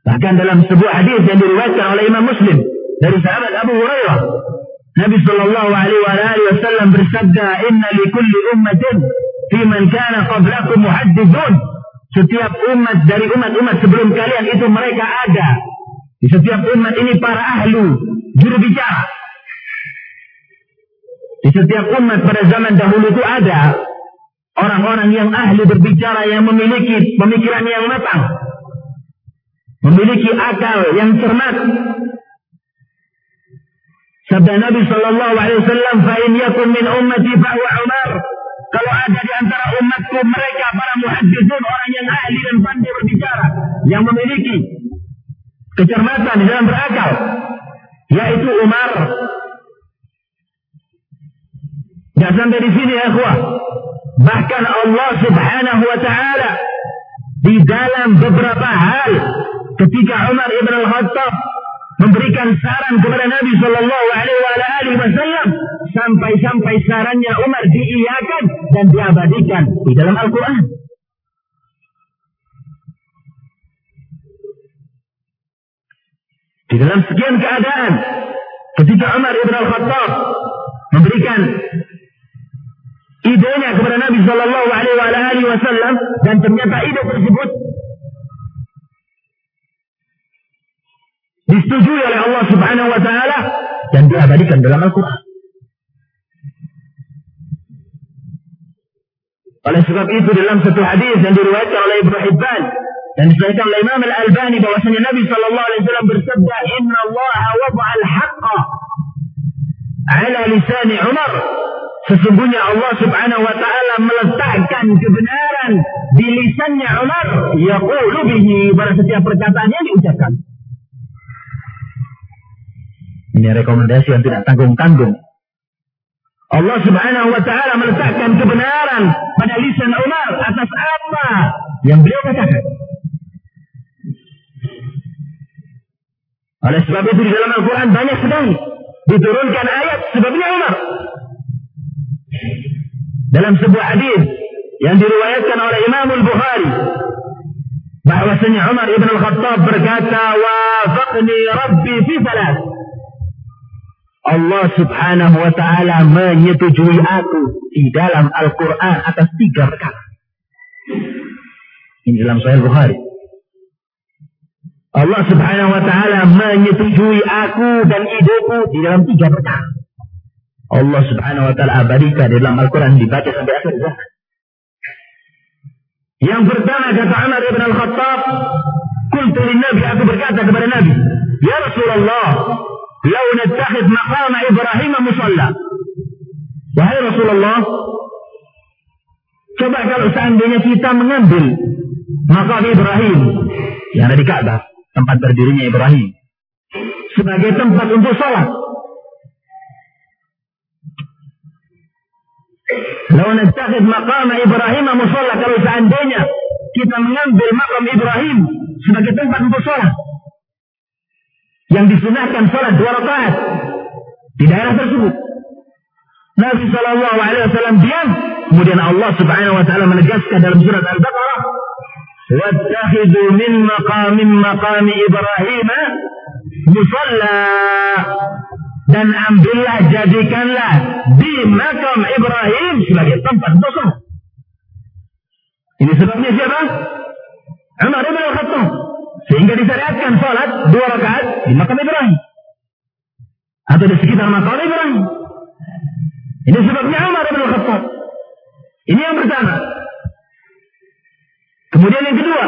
Bahkan dalam sebuah hadis yang diriwayatkan oleh Imam Muslim dari sahabat Abu Hurairah, Nabi sallallahu alaihi wasallam bersabda, "Inna li kulli ummatin fi man kana qablakum muhaddithun." Setiap umat dari umat-umat sebelum kalian itu mereka ada di setiap umat ini para ahlu, juru bicara. Di setiap umat pada zaman dahulu itu ada orang-orang yang ahli berbicara yang memiliki pemikiran yang matang. Memiliki akal yang cermat. Sabda Nabi sallallahu alaihi wasallam, "Fa in yakun min ummati fa huwa Umar." Kalau ada di antara umatku mereka para muhadditsun, orang yang ahli dan pandai berbicara, yang memiliki kecermatan di dalam berakal yaitu Umar dan sampai di sini ya ikhwah bahkan Allah subhanahu wa ta'ala di dalam beberapa hal ketika Umar ibn al-Khattab memberikan saran kepada Nabi Shallallahu Alaihi Wasallam sampai-sampai sarannya Umar diiyakan dan diabadikan di dalam Al-Quran. Di dalam sekian keadaan, ketika Umar ibn al-Khattab memberikan idenya kepada Nabi Shallallahu Alaihi Wasallam dan ternyata ide tersebut disetujui oleh Allah Subhanahu Wa Taala dan diabadikan dalam Al-Quran. Oleh sebab itu dalam satu hadis yang diriwayatkan oleh Ibnu Hibban dan disebutkan oleh Imam Al-Albani bahwasanya Nabi sallallahu alaihi wasallam bersabda, "Inna Allah wada'a al-haqqa 'ala lisan Umar." Sesungguhnya Allah Subhanahu wa taala meletakkan kebenaran di lisannya Umar, yaqulu bihi pada setiap perkataan yang diucapkan. Ini rekomendasi yang tidak tanggung-tanggung. Allah Subhanahu wa taala meletakkan kebenaran pada lisan Umar atas apa yang beliau katakan. Oleh sebab itu di dalam Al-Quran banyak sekali diturunkan ayat sebabnya Umar. Dalam sebuah hadis yang diriwayatkan oleh Imam Al-Bukhari bahwasanya Umar ibn Al-Khattab berkata wafaqni Rabbi fi salat Allah subhanahu wa ta'ala menyetujui aku di dalam Al-Quran atas tiga perkara. Ini dalam Sahih Bukhari. Allah subhanahu wa ta'ala menyetujui aku dan ideku di dalam tiga perkara. Allah subhanahu wa ta'ala abadikan di dalam Al-Quran dibaca sampai akhir zaman. Yang pertama kata Umar ibn Al-Khattab, Kultu Nabi, aku berkata kepada Nabi, Ya Rasulullah, lau nattakhid maqama Ibrahim musalla. Wahai Rasulullah, coba kalau seandainya kita mengambil makam Ibrahim yang ada di Ka'bah, tempat berdirinya Ibrahim, sebagai tempat untuk sholat. Lau nattakhid maqama Ibrahim musalla kalau seandainya kita mengambil makam Ibrahim sebagai tempat untuk sholat. Yang disunahkan sholat dua rakaat di daerah tersebut. Nabi Shallallahu Alaihi Wasallam diam. Kemudian Allah Subhanahu Wa Taala menegaskan dalam surat Al-Baqarah, "Wattakhidhu min maqamin maqami Ibrahim musalla." Dan ambillah, jadikanlah di makam Ibrahim sebagai tempat sholat. Ini sebabnya siapa? Umar bin Al-Khattab. Sehingga disyariatkan sholat dua rakaat di makam Ibrahim. Atau di sekitar makam Ibrahim. Ini sebabnya Umar bin Al-Khattab. Ini yang pertama. Kemudian yang kedua.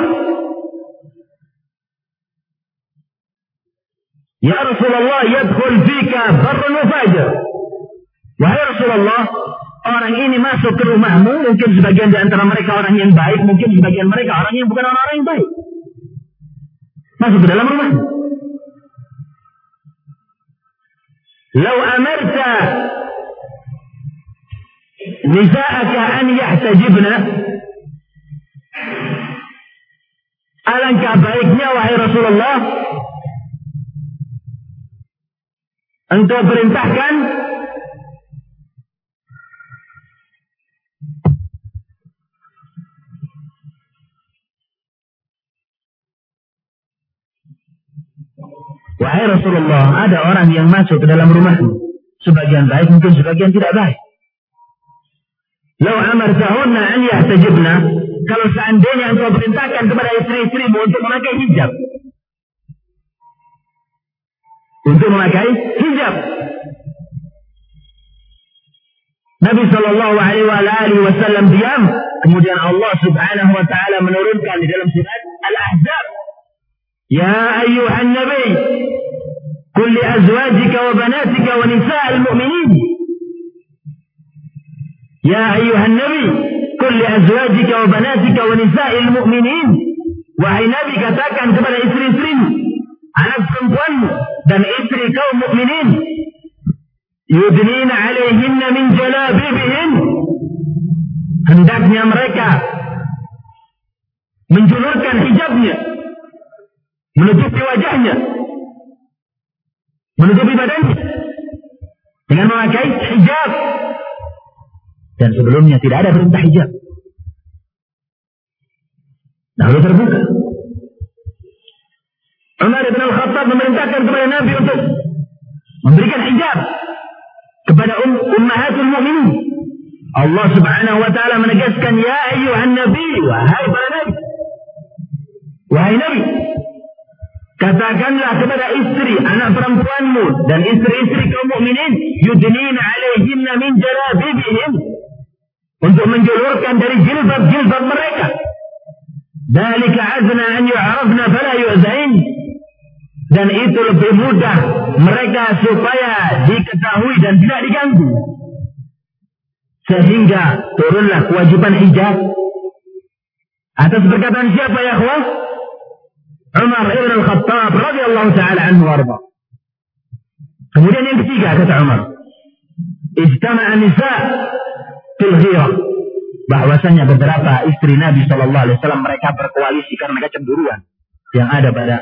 Ya Rasulullah yadkhul fika barrun wa fajr. Wahai Rasulullah, orang ini masuk ke rumahmu, mungkin sebagian di antara mereka orang yang baik, mungkin sebagian mereka orang yang bukan orang-orang yang baik. Masuk ke dalam rumah. Lau amarta nisa'aka an yahtajibna Alangkah baiknya wahai Rasulullah Engkau perintahkan Wahai Rasulullah, ada orang yang masuk ke dalam rumahmu. Sebagian baik, mungkin sebagian tidak baik. Lau amartahunna an yahtajibna, kalau seandainya engkau perintahkan kepada istri-istrimu untuk memakai hijab. Untuk memakai hijab. Nabi Shallallahu Alaihi Wasallam diam. Kemudian Allah Subhanahu Wa Taala menurunkan di dalam surat Al-Ahzab يا أيها النبي قل لأزواجك وبناتك ونساء المؤمنين يا أيها النبي قل لأزواجك وبناتك ونساء المؤمنين Wahai Nabi katakan kepada istri-istrimu, anak perempuanmu dan istri kaum mukminin, yudnina alaihinna min jalabibihin. Hendaknya mereka menjulurkan hijabnya menutupi wajahnya, menutupi badannya dengan memakai hijab. Dan sebelumnya tidak ada perintah hijab. Lalu terbuka. Umar bin Al-Khattab memerintahkan kepada Nabi untuk memberikan hijab kepada um, ummahatul mu'minin. Allah Subhanahu wa taala menegaskan ya ayyuhan nabi wahai para nabi. Wahai nabi, Katakanlah kepada istri, anak perempuanmu dan istri-istri kaum mukminin, yudnin alaihinna min jalabibihim untuk menjulurkan dari jilbab-jilbab mereka. Dalika azna an yu'rafna fala yu'zain. Dan itu lebih mudah mereka supaya diketahui dan tidak diganggu. Sehingga turunlah kewajiban hijab. Atas perkataan siapa ya khwas? Umar ibn al-Khattab radhiyallahu taala anhu warda. Kemudian yang ketiga kata Umar, ijtama'a nisa fil. Bahwasanya beberapa istri Nabi Shallallahu Alaihi Wasallam mereka berkoalisi karena kecemburuan yang ada pada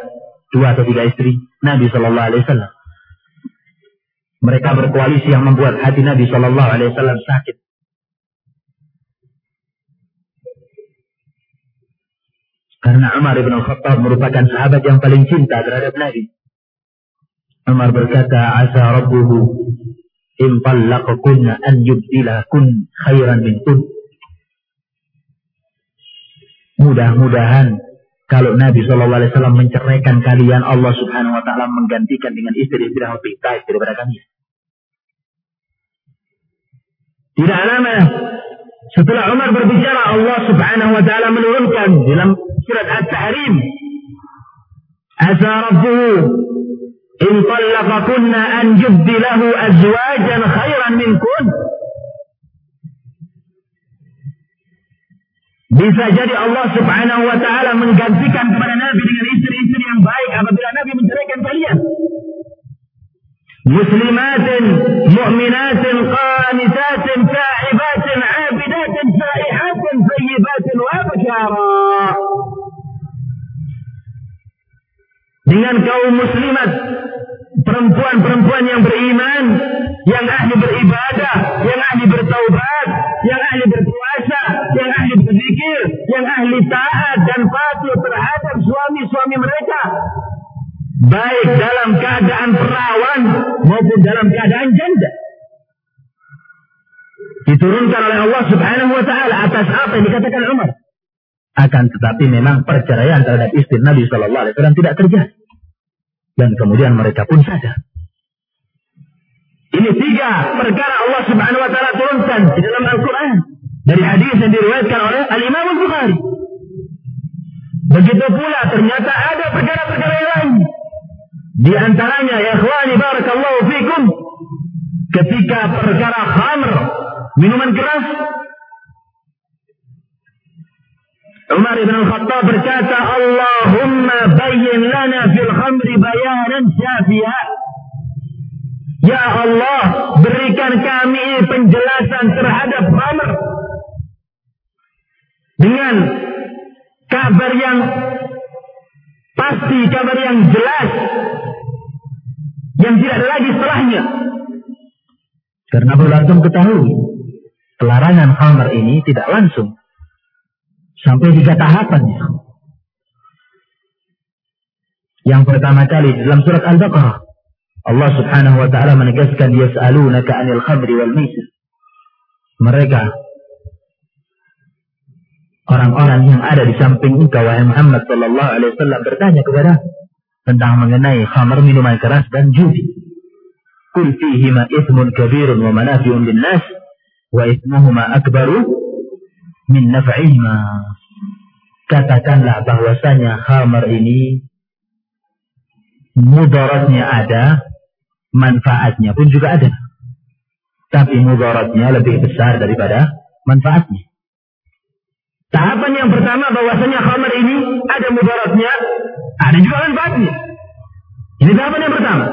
dua atau tiga istri Nabi Shallallahu Alaihi Wasallam. Mereka berkoalisi yang membuat hati Nabi Shallallahu Alaihi Wasallam sakit. Karena Umar ibn Khattab merupakan sahabat yang paling cinta terhadap Nabi. Umar berkata, Asa Rabbuhu in tallaqakunna an yubdilakun khairan min kun. Mudah-mudahan kalau Nabi SAW menceraikan kalian, Allah Subhanahu Wa Taala menggantikan dengan istri-istri yang lebih baik daripada kami. Tidak lama setelah Umar berbicara Allah Subhanahu wa taala menurunkan dalam surat At-Tahrim Asa rabbuhu in talaqakunna an yubdilahu azwajan khairan minkun Bisa jadi Allah subhanahu wa ta'ala menggantikan kepada Nabi dengan istri-istri yang baik apabila Nabi menceraikan kalian. Muslimatin, mu'minatin, qanitatin, ta'ibatin, abidatin, sa'ihatin, sayyibatin, wa basyara. Dengan kaum muslimat, perempuan-perempuan yang beriman, yang ahli beribadah, yang berzikir, yang ahli taat dan patuh terhadap suami-suami mereka. Baik dalam keadaan perawan maupun dalam keadaan janda. Diturunkan oleh Allah subhanahu wa ta'ala atas apa yang dikatakan Umar. Akan tetapi memang perceraian terhadap istri Nabi Shallallahu Alaihi Wasallam tidak terjadi. Dan kemudian mereka pun sadar. Ini tiga perkara Allah Subhanahu wa taala turunkan di dalam Al-Qur'an dari hadis yang diriwayatkan oleh Al-Imam Al-Bukhari. Begitu pula ternyata ada perkara-perkara yang lain. Di antaranya ya ikhwani barakallahu fikum ketika perkara khamr, minuman keras Umar bin Al-Khattab berkata, Allahumma bayyin lana fil khamri bayanan syafi'a. Ya Allah, berikan kami penjelasan terhadap khamr. Dengan kabar yang pasti, kabar yang jelas. Yang tidak ada lagi setelahnya. Karena perlu ketahui, pelarangan khamr ini tidak langsung Sampai tiga tahapan. Yang pertama kali dalam surat Al-Baqarah. Allah subhanahu wa ta'ala menegaskan yas'alunaka anil khamri wal maisir. Mereka orang-orang yang ada di samping engkau wahai Muhammad sallallahu alaihi wasallam bertanya kepada tentang mengenai khamr minuman keras dan judi. Kul fihima ithmun kabirun wa manafi'un linnas wa ithmuhuma akbaru min naf'ihima. Katakanlah bahwasanya khamar ini mudaratnya ada, manfaatnya pun juga ada. Tapi mudaratnya lebih besar daripada manfaatnya. Tahapan yang pertama bahwasanya khamar ini ada mudaratnya, ada juga manfaatnya. Ini tahapan yang pertama.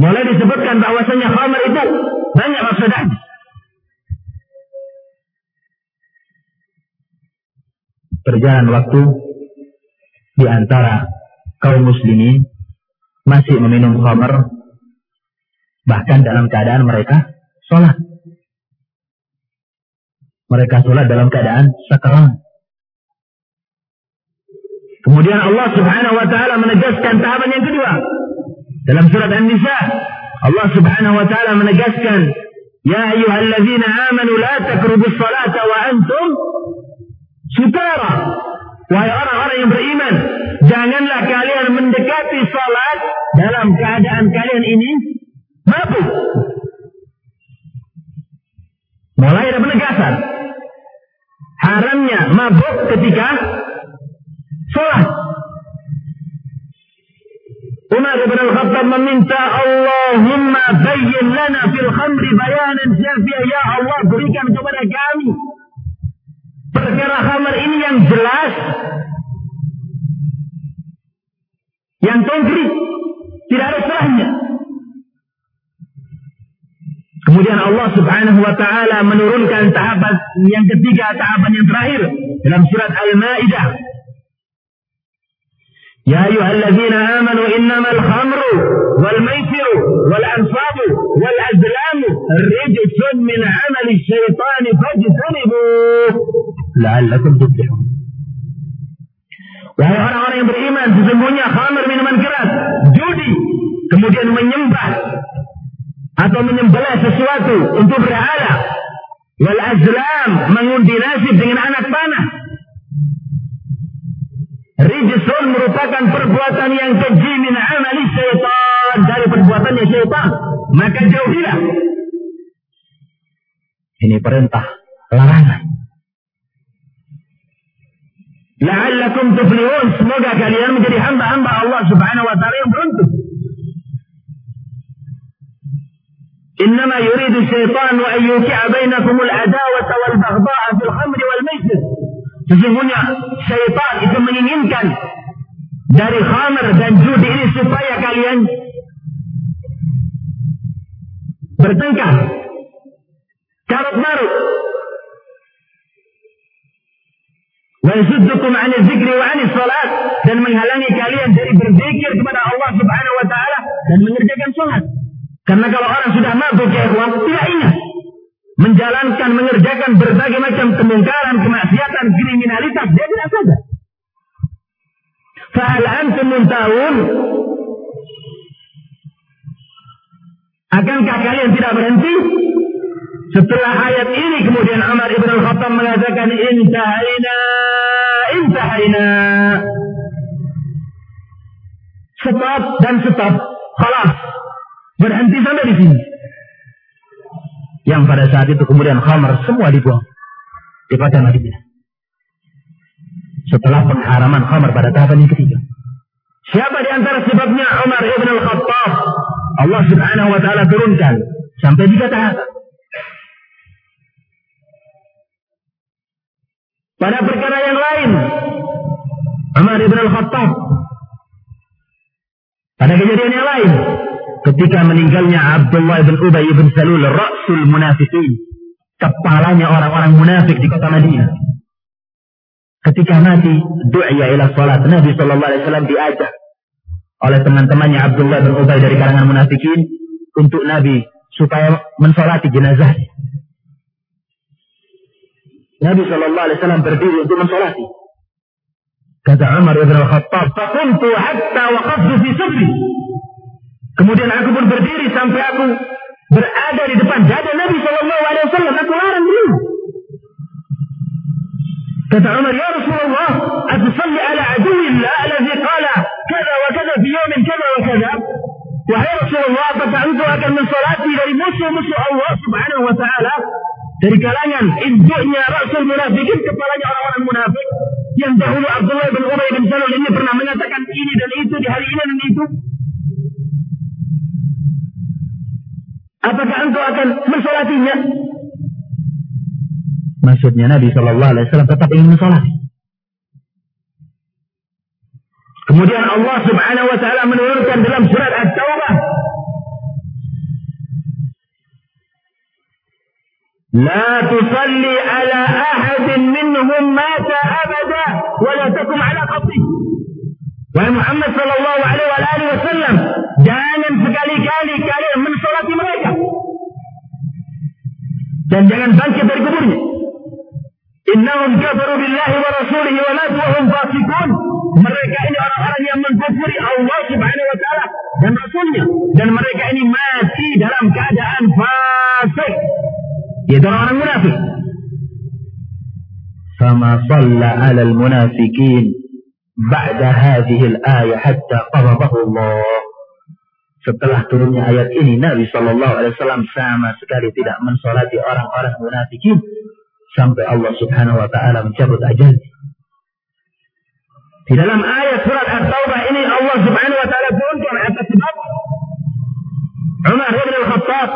Mulai disebutkan bahwasanya khamar itu banyak maksudnya. berjalan waktu di antara kaum muslimin masih meminum khamr bahkan dalam keadaan mereka sholat. Mereka sholat dalam keadaan sakaran. Kemudian Allah subhanahu wa ta'ala menegaskan tahapan yang kedua. Dalam surat An-Nisa, Allah subhanahu wa ta'ala menegaskan, Ya ayuhalladzina amanu la takrubus salata wa antum sutara. Wahai orang-orang yang beriman, janganlah kalian mendekati salat dalam keadaan kalian ini mabuk. Mulai ada penegasan. Haramnya mabuk ketika salat. Umar bin Al-Khattab meminta Allahumma bayyin lana fil khamri bayanan syafi'ah. Ya Allah berikan kepada kami perkara khamar ini yang jelas, yang konkret, tidak ada salahnya. Kemudian Allah Subhanahu wa taala menurunkan tahapan yang ketiga, tahapan yang terakhir dalam surat Al-Maidah. Ya ayyuhalladzina amanu innamal khamru wal maisiru wal ansabu wal azlamu rijsun min amali syaitan fajtanibu la'allakum tuflihun. Wahai orang-orang yang beriman, sesungguhnya khamr minuman keras, judi, kemudian menyembah atau menyembelih sesuatu untuk berhala, wal azlam mengundi nasib dengan anak panah, Rijsun merupakan perbuatan yang keji min amali syaitan. Dari perbuatannya syaitan. maka jauhilah. Ini perintah larangan. La'allakum tuflihun. Semoga kalian menjadi hamba-hamba Allah subhanahu wa ta'ala yang beruntung. إنما يريد الشيطان أن يوقع بينكم العداوة والبغضاء في الخمر والميسر Sesungguhnya syaitan itu menginginkan dari khamr dan judi ini supaya kalian bertengkar, carut marut. 'an dzikri wa 'an salat dan menghalangi kalian dari berzikir kepada Allah Subhanahu wa taala dan mengerjakan salat. Karena kalau orang sudah mabuk ya ikhwan, tidak ingat. Menjalankan, mengerjakan berbagai macam kemungkaran, kemaksiatan, kriminalitas, dia tidak sadar. Fa'al antum muntahun Akankah kalian tidak berhenti? Setelah ayat ini kemudian Umar ibn al-Khattab mengatakan intahaina intahaina stop dan stop. Khalas berhenti sampai di sini yang pada saat itu kemudian khamar semua dibuang di kota Madinah. Setelah pengharaman khamar pada tahapan yang ketiga. Siapa di antara sebabnya Umar ibn al-Khattab? Allah subhanahu wa ta'ala turunkan. Sampai tiga tahapan. Pada perkara yang lain. Umar ibn al-Khattab. Pada kejadian yang lain ketika meninggalnya Abdullah bin Ubay bin Salul Rasul Munafikin kepalanya orang-orang munafik di kota Madinah. Ketika mati doa ila salat. Nabi sallallahu alaihi wasallam diajak oleh teman-temannya Abdullah bin Ubay dari kalangan munafikin untuk Nabi supaya mensolati jenazah. Nabi sallallahu alaihi wasallam berdiri untuk mensolati. Kata Umar bin Al-Khattab fakuntu hatta waqaftu fi sufri Kemudian aku pun berdiri sampai aku berada di depan dada Nabi Shallallahu Alaihi Wasallam. Aku larang dia. Kata Umar, Ya Rasulullah, أتصلي على عدو الله الذي قال كذا وكذا في يوم كذا وكذا Wahai Rasulullah, apakah engkau akan mensolati dari musuh-musuh Allah subhanahu wa ta'ala dari kalangan induknya Rasul munafikin kepalanya orang-orang munafik yang dahulu Abdullah bin Ubay bin Salul ini pernah mengatakan ini dan itu di hari ini dan itu Apakah engkau akan mensolatinya? Maksudnya Nabi Shallallahu Alaihi Wasallam tetap ingin mensolati. Kemudian Allah Subhanahu Wa Taala menurunkan dalam surat At-Taubah. لا تصلي على أحد منهم مات أبدا ولا تقم على قبره Wahai Muhammad Sallallahu Alaihi Wasallam, jangan sekali-kali kalian mensolati mereka dan jangan bangkit dari kuburnya. Innahum kafaru billahi wa rasulihi wa matu wa. Mereka ini orang-orang yang mengkufuri Allah Subhanahu wa taala dan rasulnya dan mereka ini mati dalam keadaan fasik. Yaitu orang-orang munafik. Fama shalla 'ala al-munafiqin ba'da hadhihi al-ayah hatta qabadahu Allah. Setelah turunnya ayat ini, Nabi Shallallahu Alaihi Wasallam sama sekali tidak mensolati orang-orang munafikin sampai Allah Subhanahu Wa Taala mencabut ajal. Di dalam ayat surat At-Taubah ini Allah Subhanahu Wa Taala turunkan atas sebab Umar bin Al-Khattab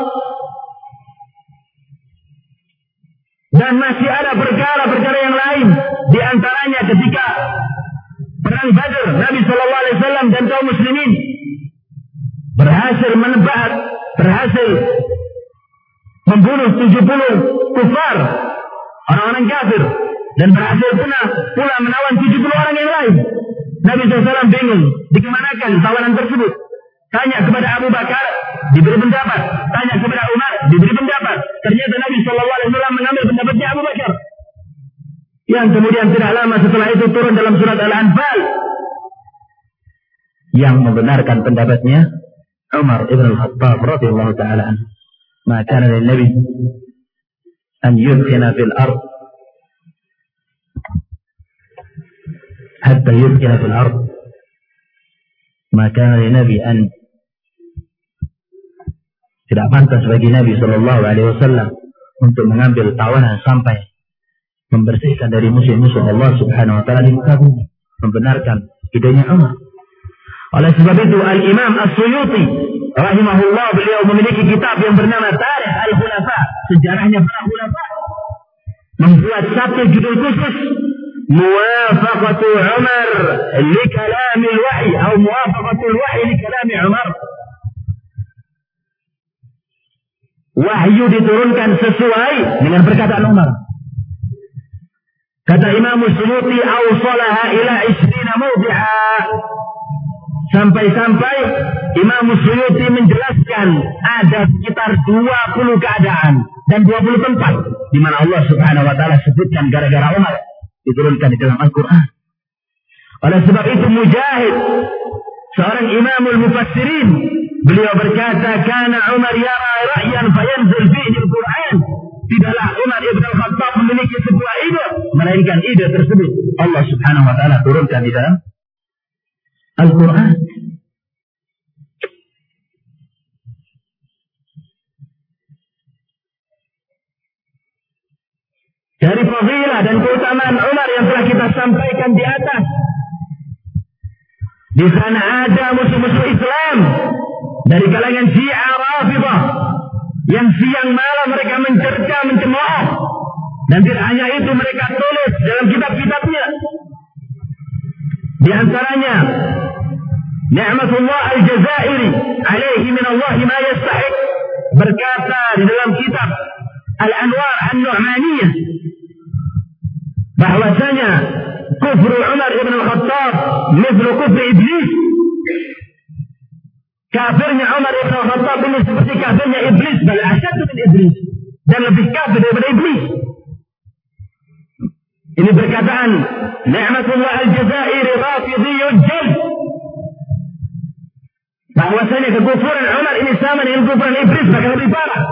dan masih ada perkara-perkara yang lain di antaranya ketika perang Badr Nabi Wasallam dan kaum muslimin berhasil menebak, berhasil membunuh 70 kufar, orang-orang kafir, dan berhasil pula, pula menawan 70 orang yang lain. Nabi SAW bingung, dikemanakan tawanan tersebut. Tanya kepada Abu Bakar, diberi pendapat. Tanya kepada Umar, diberi pendapat. Ternyata Nabi SAW mengambil pendapatnya Abu Bakar yang kemudian tidak lama setelah itu turun dalam surat Al-Anfal. Yang membenarkan pendapatnya Umar ibn al-Khattab radhiyallahu taala an Ma kana lin nabi an yuthina fil ard. Hatta yuthina fil ard. Ma kana lin nabi an tidak pantas bagi Nabi Shallallahu Alaihi Wasallam untuk mengambil tawanan sampai membersihkan dari musuh-musuh Allah Subhanahu Wa Taala di muka bumi, membenarkan idenya Umar. Oleh sebab itu Al Imam As-Suyuti rahimahullah beliau memiliki kitab yang bernama Tarikh Al Khulafa, sejarahnya para khulafa. Membuat satu judul khusus موافقة عمر لكلام الوحي أو موافقة الوحي لكلام عمر wahyu diturunkan sesuai dengan perkataan Umar. Kata Imam Suyuti, "Awsalaha ila isrina mawdi'a." Sampai-sampai Imam Suyuti menjelaskan ada sekitar 20 keadaan dan 20 tempat di mana Allah Subhanahu wa taala sebutkan gara-gara Umar diturunkan di dalam Al-Qur'an. Oleh sebab itu Mujahid seorang imamul mufassirin beliau berkata kana Umar yara ra'yan fayanzil fihi al-Qur'an tidaklah Umar ibn al-Khattab memiliki sebuah ide melainkan ide tersebut Allah Subhanahu wa taala turunkan di dalam Al-Qur'an. Dari fadilah dan keutamaan Umar yang telah kita sampaikan di atas. Di sana ada musuh-musuh Islam dari kalangan Syiah Rafidah yang siang malam mereka mencerca mencemooh dan tidak hanya itu mereka tulis dalam kitab-kitabnya. Di antaranya Ni'matullah Al-Jazairi alaihi min Allah ma yastahiq berkata di dalam kitab Al-Anwar An-Nu'maniyah. Bahwasanya kufur Umar ibn al-Khattab mithlu kufri iblis. Kafirnya Umar ibn al-Khattab ini seperti kafirnya iblis. Bal asyad min iblis. Dan lebih kafir daripada iblis ini perkataan Ni'matullah al-Jazairi Rafidiyun Jal bahwasanya kekufuran Umar ini sama dengan kekufuran iblis bahkan lebih parah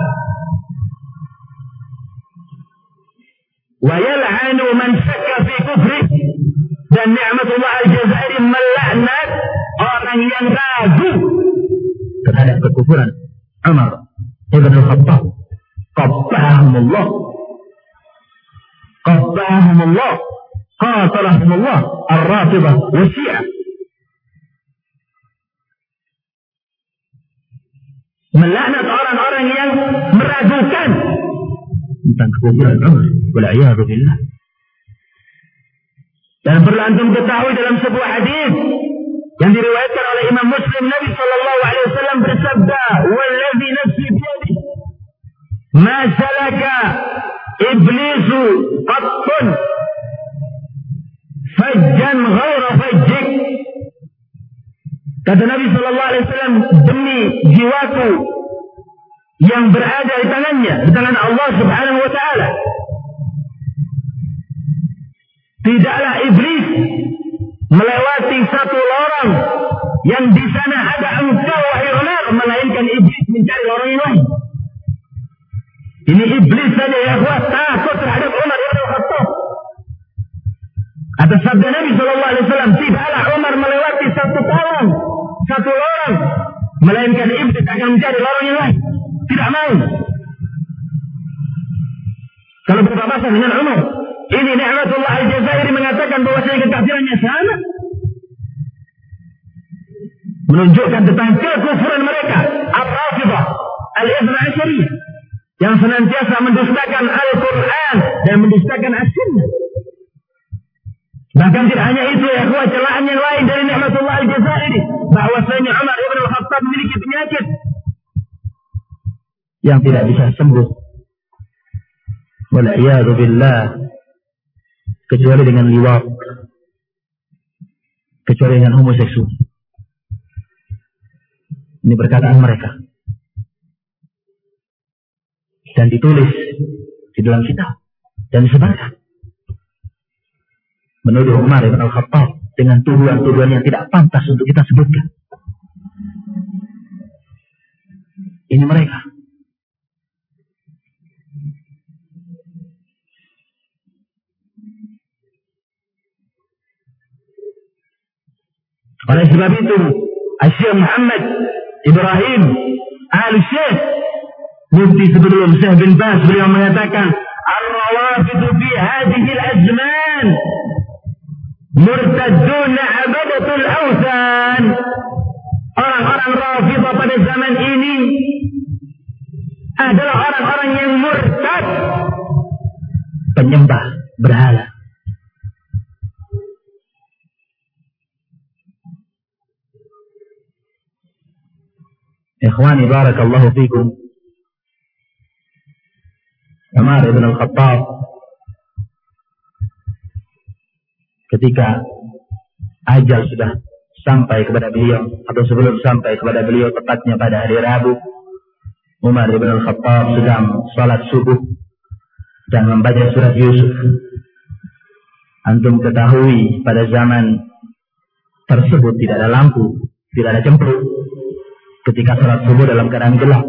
ويلعن من شك في كفره dan ni'matullah al-jazairi melaknat orang yang ragu terhadap kekufuran Umar ibn al-Khattab qabbahumullah qabbahumullah qatalahumullah ar-rafidah wa syiah melaknat orang-orang yang meragukan tentang kekufuran Umar. Wal'iyadu billah. Dan perlu antum ketahui dalam sebuah hadis yang diriwayatkan oleh Imam Muslim Nabi sallallahu alaihi wasallam bersabda, "Wallazi nafsi biyadi ma salaka iblisu qattun fajjan ghaira fajjik." Kata Nabi sallallahu alaihi wasallam, "Demi jiwaku yang berada di tangannya, di tangan Allah Subhanahu wa taala. Tidaklah iblis melewati satu lorong yang di sana ada engkau wahai melainkan iblis mencari lorong yang lain. Ini iblis saja ya kuat takut terhadap Umar ibn Khattab. Atas sabda Nabi Shallallahu Alaihi Wasallam, tidaklah Umar melewati satu lorong, satu lorong, melainkan iblis akan mencari lorong yang lain. Tidak mau. Kalau berpapasan dengan Umar. Ini ni'matullah al-Jazairi mengatakan bahwa saya kekafirannya sama. Menunjukkan tentang kekufuran mereka. Al-Rafidah. Al-Ibn Asyariyah. Yang senantiasa mendustakan Al-Quran. Dan mendustakan As-Sunnah. Bahkan tidak hanya itu ya, kuat celaan yang lain dari ni'matullah al-Jazairi. Bahwasanya Umar ibn al-Khattab memiliki penyakit yang tidak bisa sembuh. Wal'iyadu billah. Kecuali dengan liwat. Kecuali dengan homoseksual. Ini perkataan mereka. Dan ditulis di dalam kitab. Dan disebarkan. Menuduh Umar ibn al-Khattab dengan tuduhan-tuduhan yang tidak pantas untuk kita sebutkan. Ini mereka. Oleh sebab itu, Asyik Muhammad Ibrahim Al Syekh Mufti sebelum Syekh bin Bas beliau mengatakan Ar-rawafidu fi hadhihi al-azman murtaddun abadatul awthan Orang-orang Rafidah pada zaman ini adalah orang-orang yang murtad penyembah berhala. Ikhwani barakallahu fikum. Umar ibn al-Khattab. Ketika ajal sudah sampai kepada beliau atau sebelum sampai kepada beliau tepatnya pada hari Rabu Umar ibn al-Khattab sedang salat subuh dan membaca surat Yusuf. Antum ketahui pada zaman tersebut tidak ada lampu tidak ada cemplung. Ketika salat subuh dalam keadaan gelap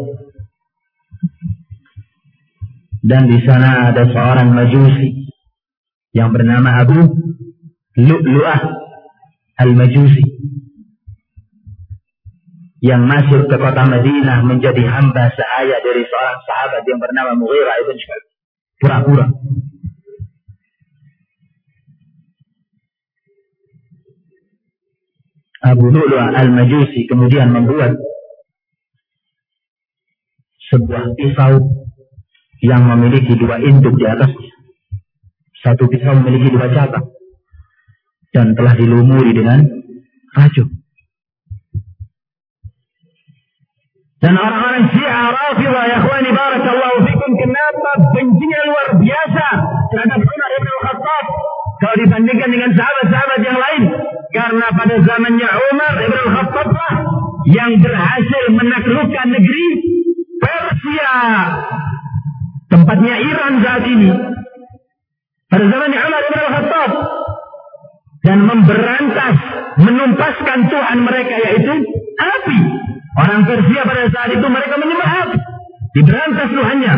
dan di sana ada seorang majusi yang bernama Abu Lu'lu'ah al-Majusi yang masuk ke kota Madinah menjadi hamba sahaya dari seorang sahabat yang bernama Mughirah ibn Syu'ab. Pura-pura. Abu Lu'lu'ah al-Majusi kemudian membuat sebuah pisau yang memiliki dua induk di atasnya. Satu pisau memiliki dua cabang dan telah dilumuri dengan racun. Dan orang-orang Syiah Rafidah ya ikhwani barakallahu fikum kenapa bencinya luar biasa? Terhadap Umar bin Khattab kalau dibandingkan dengan sahabat-sahabat yang lain. Karena pada zamannya Umar bin Khattab lah yang berhasil menaklukkan negeri Persia Tempatnya Iran saat ini. Pada zaman Umar bin Khattab. Dan memberantas, menumpaskan Tuhan mereka yaitu api. Orang Persia pada saat itu mereka menyembah api. Diberantas Tuhannya.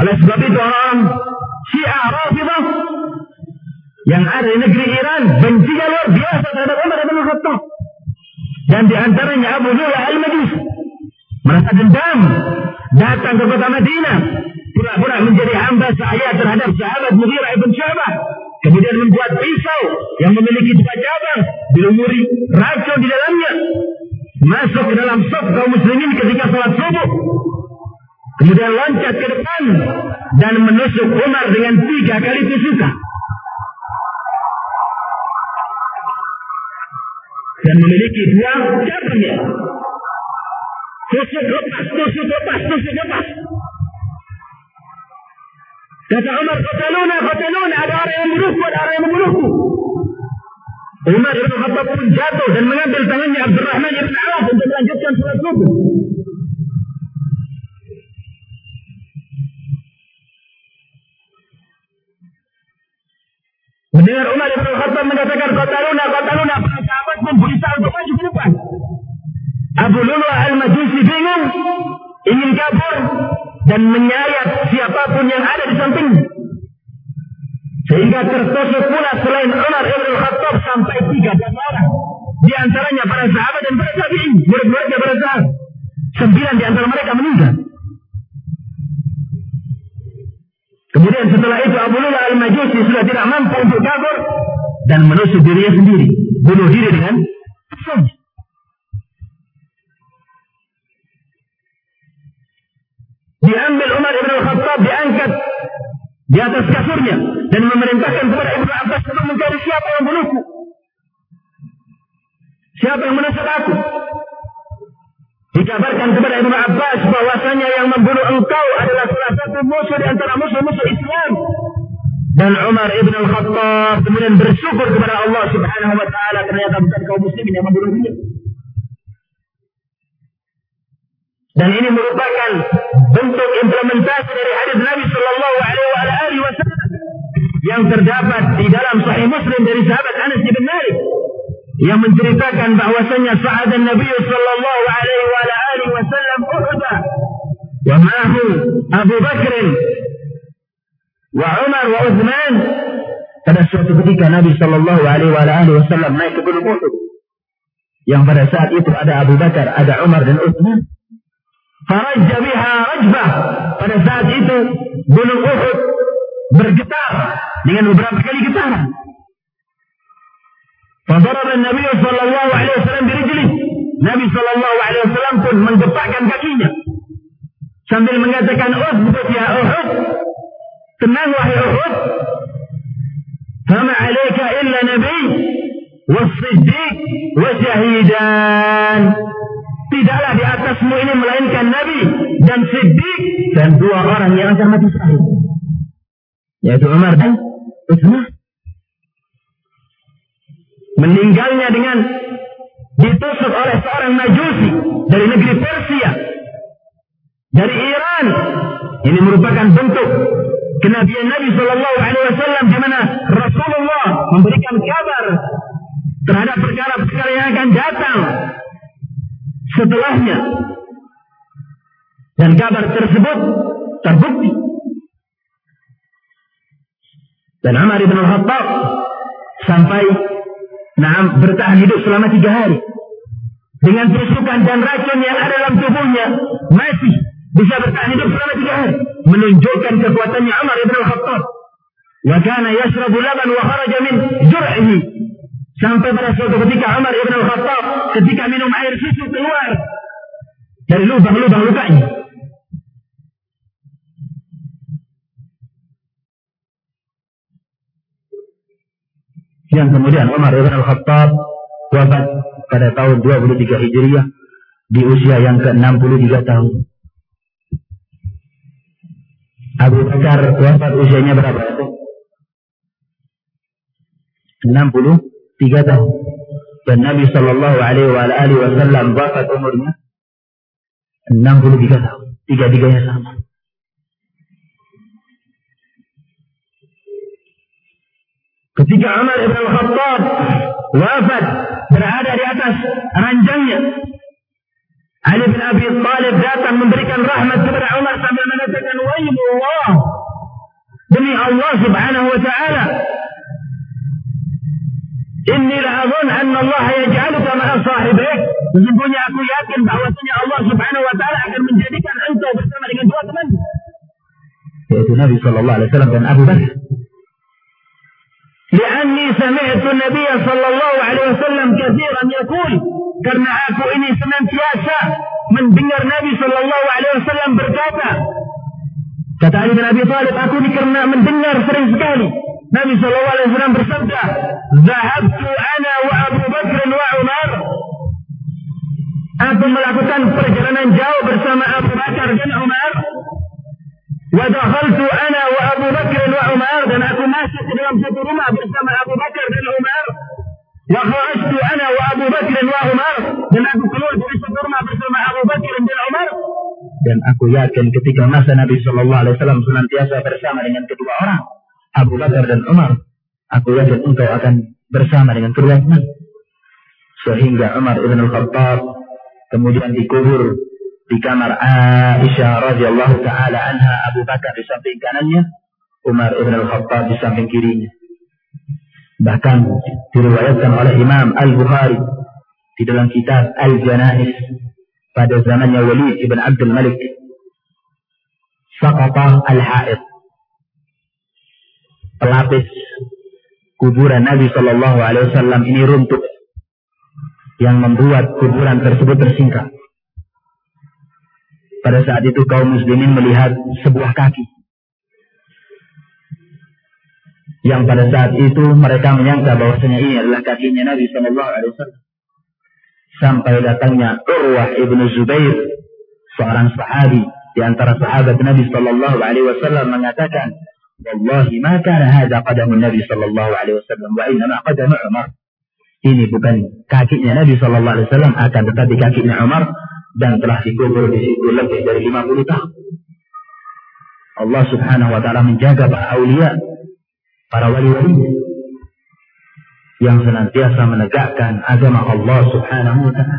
Oleh sebab itu orang Syiah Rafidah yang ada di negeri Iran bencinya luar biasa terhadap Umar bin Khattab. Dan di antaranya Abu Lula al-Majus merasa dendam datang ke kota Madinah pura-pura menjadi hamba saya terhadap sahabat Mughirah ibn Syabah. Kemudian membuat pisau yang memiliki dua cabang, dilumuri racun di dalamnya. Masuk ke dalam sop kaum muslimin ketika sholat subuh. Kemudian loncat ke depan dan menusuk Umar dengan tiga kali tusukan. Dan memiliki dua cabangnya. Tusuk lepas, tusuk lepas, tusuk lepas. Kata Umar, qataluna, qataluna, ada orang yang membunuhku, ada orang yang membunuhku. Umar bin Khattab pun jatuh dan mengambil tangannya Abdurrahman bin Auf untuk melanjutkan surat subuh. Mendengar Umar bin Khattab mengatakan qataluna, qataluna, para sahabat pun berusaha untuk maju ke depan. Abu Lulu al-Majusi bingung, ingin kabur, dan menyayat siapa pun yang ada di samping. Sehingga tertusuk pula selain Umar Ibn Khattab sampai 13 orang. Di antaranya para sahabat dan para tabi'in, murid-muridnya para sahabat. Sembilan di antara mereka meninggal. Kemudian setelah itu Abu Lula al-Majusi sudah tidak mampu untuk kabur dan menusuk dirinya sendiri. Bunuh diri dengan pisaunya. Diambil Umar Ibn Khattab diangkat di atas kasurnya dan memerintahkan kepada Ibnu Abbas untuk mencari siapa yang bunuhku. Siapa yang menusuk aku? Dikabarkan kepada Ibnu Abbas bahwasanya yang membunuh engkau adalah salah satu musuh di antara musuh-musuh Islam. Dan Umar Ibn Khattab kemudian bersyukur kepada Allah Subhanahu wa taala ternyata bukan kaum muslimin yang membunuh. Dan ini merupakan bentuk implementasi dari hadis Nabi Shallallahu Alaihi Wasallam yang terdapat di dalam Sahih Muslim dari sahabat Anas bin Malik yang menceritakan bahwasanya saat Nabi Shallallahu Alaihi Wasallam Uhud wa ma'ahu Abu Bakr Umar wa Uthman. Pada suatu ketika Nabi Shallallahu Alaihi Wasallam naik ke gunung Uhud. Yang pada saat itu ada Abu Bakar, ada Umar dan Uthman Farajja biha rajbah. Pada saat itu gunung Uhud bergetar dengan beberapa kali getaran. Fadaraba Nabi sallallahu alaihi wasallam birijli. Nabi sallallahu alaihi wasallam pun menggepakkan kakinya sambil mengatakan Uhud ya Uhud. Tenang wahai Uhud. Fama alaika illa nabi was-siddiq wa syahidan. Tidaklah di atasmu ini melainkan nabi dan siddiq dan dua orang yang akan mati syahid. Yaitu Umar dan Utsman meninggalnya dengan ditusuk oleh seorang majusi dari negeri Persia, dari Iran. Ini merupakan bentuk kenabian Nabi Shallallahu Alaihi Wasallam di mana Rasulullah memberikan kabar terhadap perkara-perkara yang akan datang setelahnya. Dan kabar tersebut terbukti. Dan Umar bin Al-Khattab sampai Nah, bertahan hidup selama tiga hari. Dengan tusukan dan racun yang ada dalam tubuhnya, masih bisa bertahan hidup selama tiga hari. Menunjukkan kekuatannya Umar ibn al-Khattab. Wa kana yashrabu laban wa kharaja min jur'ihi. Sampai pada suatu ketika Umar ibn al-Khattab ketika minum air susu keluar dari lubang-lubang lukanya. yang kemudian Umar Ibn Al-Khattab wafat pada tahun 23 Hijriah di usia yang ke-63 tahun. Abu Bakar wafat usianya berapa? 63 tahun. Dan Nabi Shallallahu Alaihi Wasallam wafat umurnya 63 tahun. Tiga-tiganya sama. Ketika Umar Ibn Al-Khattab wafat berada di atas ranjangnya. Ali bin Abi Thalib datang memberikan rahmat kepada Umar sambil mengatakan, Allah Demi Allah subhanahu wa ta'ala. Inni la'adun anna Allah yaj'aluka ma'a sahibik. Sesungguhnya aku yakin bahwasanya Allah subhanahu wa ta'ala akan menjadikan engkau bersama dengan dua teman. Yaitu Nabi sallallahu alaihi wasallam dan Abu Bakar. لأني سمعت النبي صلى الله عليه وسلم كثيرا يقول karena aku ini senantiasa mendengar Nabi Shallallahu Alaihi Wasallam berkata, kata Ali bin Abi Thalib, aku ini karena mendengar sering sekali Nabi Shallallahu Alaihi Wasallam bersabda, "Zahabtu ana wa Abu Bakr wa Umar." Aku melakukan perjalanan jauh bersama Abu Bakar dan Umar. Wa dakhaltu ana wa Abu Bakr wa Umar dan aku masuk ke dalam satu rumah bersama Abu Bakar dan Umar. Wa kharajtu ana wa Abu Bakr wa Umar dan aku keluar dari satu rumah bersama Abu Bakar dan Umar. Dan aku yakin ketika masa Nabi Shallallahu Alaihi Wasallam senantiasa bersama dengan kedua orang, Abu Bakar dan Umar aku yakin engkau akan bersama dengan keduanya sehingga Umar ibn al-Khattab kemudian dikubur di kamar Aisyah radhiyallahu taala anha Abu Bakar di samping kanannya, Umar ibn al-Khattab di samping kirinya. Bahkan diriwayatkan oleh Imam Al-Bukhari di dalam kitab Al-Janais pada zamannya Walid ibn Abdul Malik. Saqata al-Ha'id. Pelapis kuburan Nabi Shallallahu Alaihi Wasallam ini runtuh yang membuat kuburan tersebut tersingkap. Pada saat itu kaum muslimin melihat sebuah kaki. Yang pada saat itu mereka menyangka bahwasanya ini adalah kakinya Nabi Shallallahu Alaihi Wasallam. Sampai datangnya Urwah ibnu Zubair, seorang sahabi di antara sahabat Nabi Shallallahu Alaihi Wasallam mengatakan, Wallahi ma kana hada qadamu Nabi Shallallahu Alaihi Wasallam wa inna qadamu Umar. Ini bukan kakinya Nabi Shallallahu Alaihi Wasallam akan tetapi kakinya Umar dan telah dikubur di situ lebih dari 50 tahun. Allah Subhanahu wa taala menjaga para aulia, para wali-wali yang senantiasa menegakkan agama Allah Subhanahu wa taala.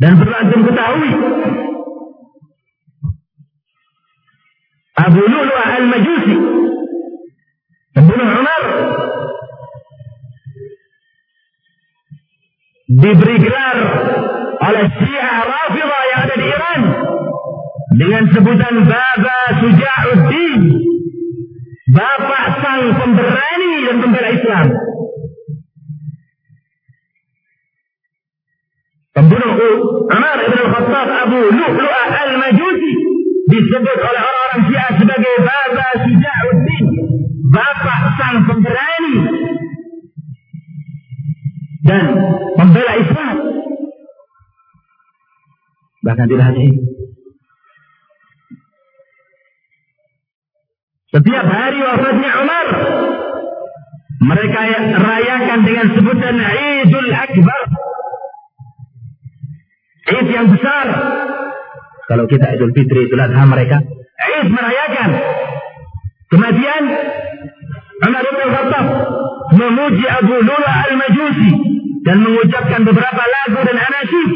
Dan perlu antum ketahui Abu Lu'lu'ah al-Majusi. Pembunuh Umar. Diberi gelar oleh Syiah Rafidah yang ada di Iran. Dengan sebutan Baba Suja'uddin. Bapak sang pemberani dan pembela Islam. Pembunuh Umar ibn al-Khattab Abu Lu'lu'ah al-Majusi disebut oleh orang-orang Syiah sebagai Baba Suja'uddin Sang pemberani dan pembela Islam. Bahkan tidak hanya. Setiap hari wafatnya Umar, mereka rayakan dengan sebutan Idul Akbar. Id yang besar. Kalau kita Idul Fitri, Idul Adha mereka, Id merayakan kematian Umar bin Khattab memuji Abu Lula al-Majusi dan mengucapkan beberapa lagu dan anasyid.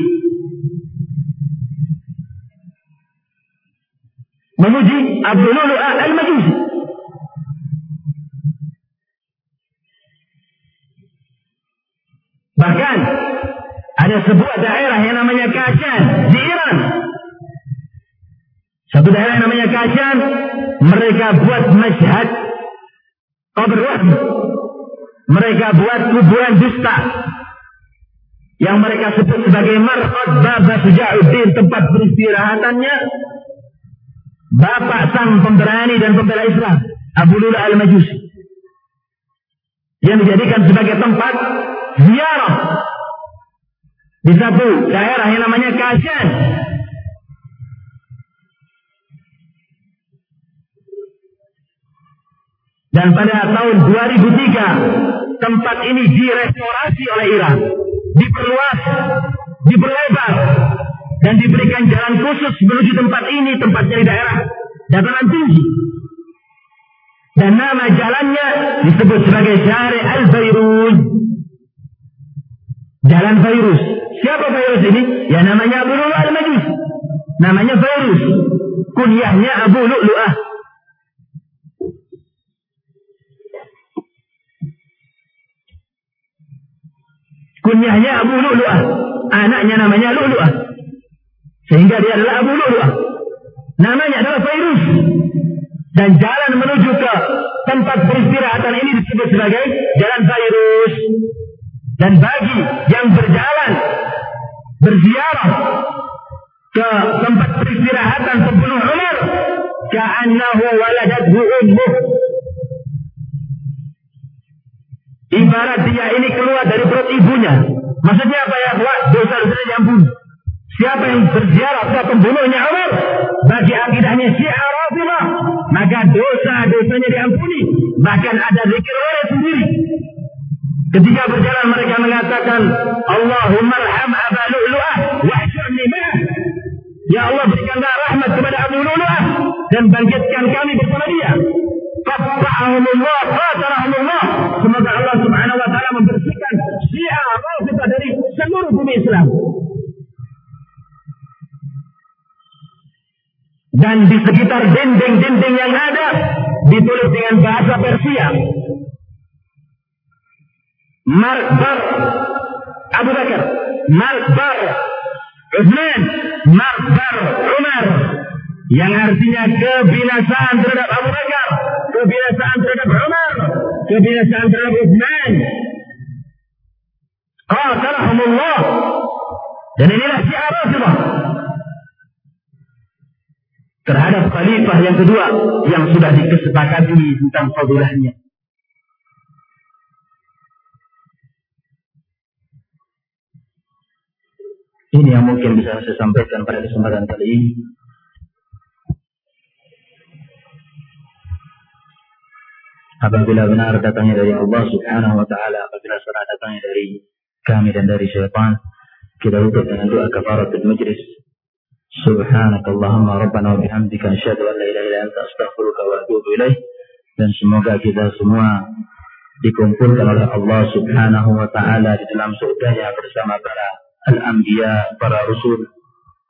Memuji Abu Lula al-Majusi. Bahkan ada sebuah daerah yang namanya Kashan di Iran. Satu daerah yang namanya Kashan, mereka buat masyhad qabr Mereka buat kuburan dusta. Yang mereka sebut sebagai marqad Baba Sujauddin tempat beristirahatannya Bapak sang pemberani dan pembela Islam Abu Lula al-Majusi. Yang dijadikan sebagai tempat ziarah. Di satu daerah yang namanya Kasyan. Dan pada tahun 2003 tempat ini direstorasi oleh Iran, diperluas, diperlebar dan diberikan jalan khusus menuju tempat ini tempatnya di daerah dataran tinggi. Dan nama jalannya disebut sebagai Syari Al-Fairuz. Jalan Fairuz. Siapa Fairuz ini? Ya namanya Abu Lu'lu'ah Al-Majus. Namanya Fairuz. Kunyahnya Abu Lu'lu'ah. Kunyahnya Abu Lu'lu'ah. Anaknya namanya Lu'lu'ah. Sehingga dia adalah Abu Lu'lu'ah. Namanya adalah Fairuz. Dan jalan menuju ke tempat peristirahatan ini disebut sebagai jalan Fairuz. Dan bagi yang berjalan berziarah ke tempat peristirahatan pembunuh Umar, ka'annahu waladathu ummuh. Ibarat dia ini keluar dari perut ibunya. Maksudnya apa ya? Wah, dosa-dosa diampuni. Siapa yang berziarah ke pembunuhnya Umar, bagi akidahnya Syiah Rafidah, maka dosa-dosanya diampuni. Bahkan ada zikir oleh sendiri. Ketika berjalan mereka mengatakan, Allahumma arham Aba Lu'lu'ah, wahsyurni. Ya Allah berikanlah rahmat kepada Abu Lu'lu'ah, dan bangkitkan kami bersama dia. Qatta'ahumullah, qatarahumullah. Semoga Allah subhanahu wa ta'ala membersihkan syiah Rafidah dari seluruh bumi Islam. Dan di sekitar dinding-dinding yang ada ditulis dengan bahasa Persia. Marbar Abu Bakar, Marbar Uthman, Marbar Umar yang artinya kebinasaan terhadap Abu Bakar, kebinasaan terhadap Umar, kebinasaan terhadap Uthman. Qatalahumullah. Dan inilah syiar Rasulullah terhadap khalifah yang kedua yang sudah dikesepakati tentang fadilahnya. Ini yang mungkin bisa saya sampaikan pada kesempatan kali ini. Apabila benar datangnya dari Allah Subhanahu wa taala, apabila salah datangnya dari kami dan dari syaitan, kita tutup dengan doa kafarat kafaratul majlis. Subhanakallahumma rabbana wa bihamdika asyhadu an la ilaha illa anta astaghfiruka wa atubu ilaik. Dan semoga kita semua dikumpulkan oleh Allah Subhanahu wa taala di dalam surga bersama para al-anbiya, para rasul,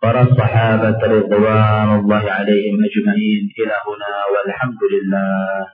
para sahabat ridwanullahi alaihim ajma'in ila huna walhamdulillah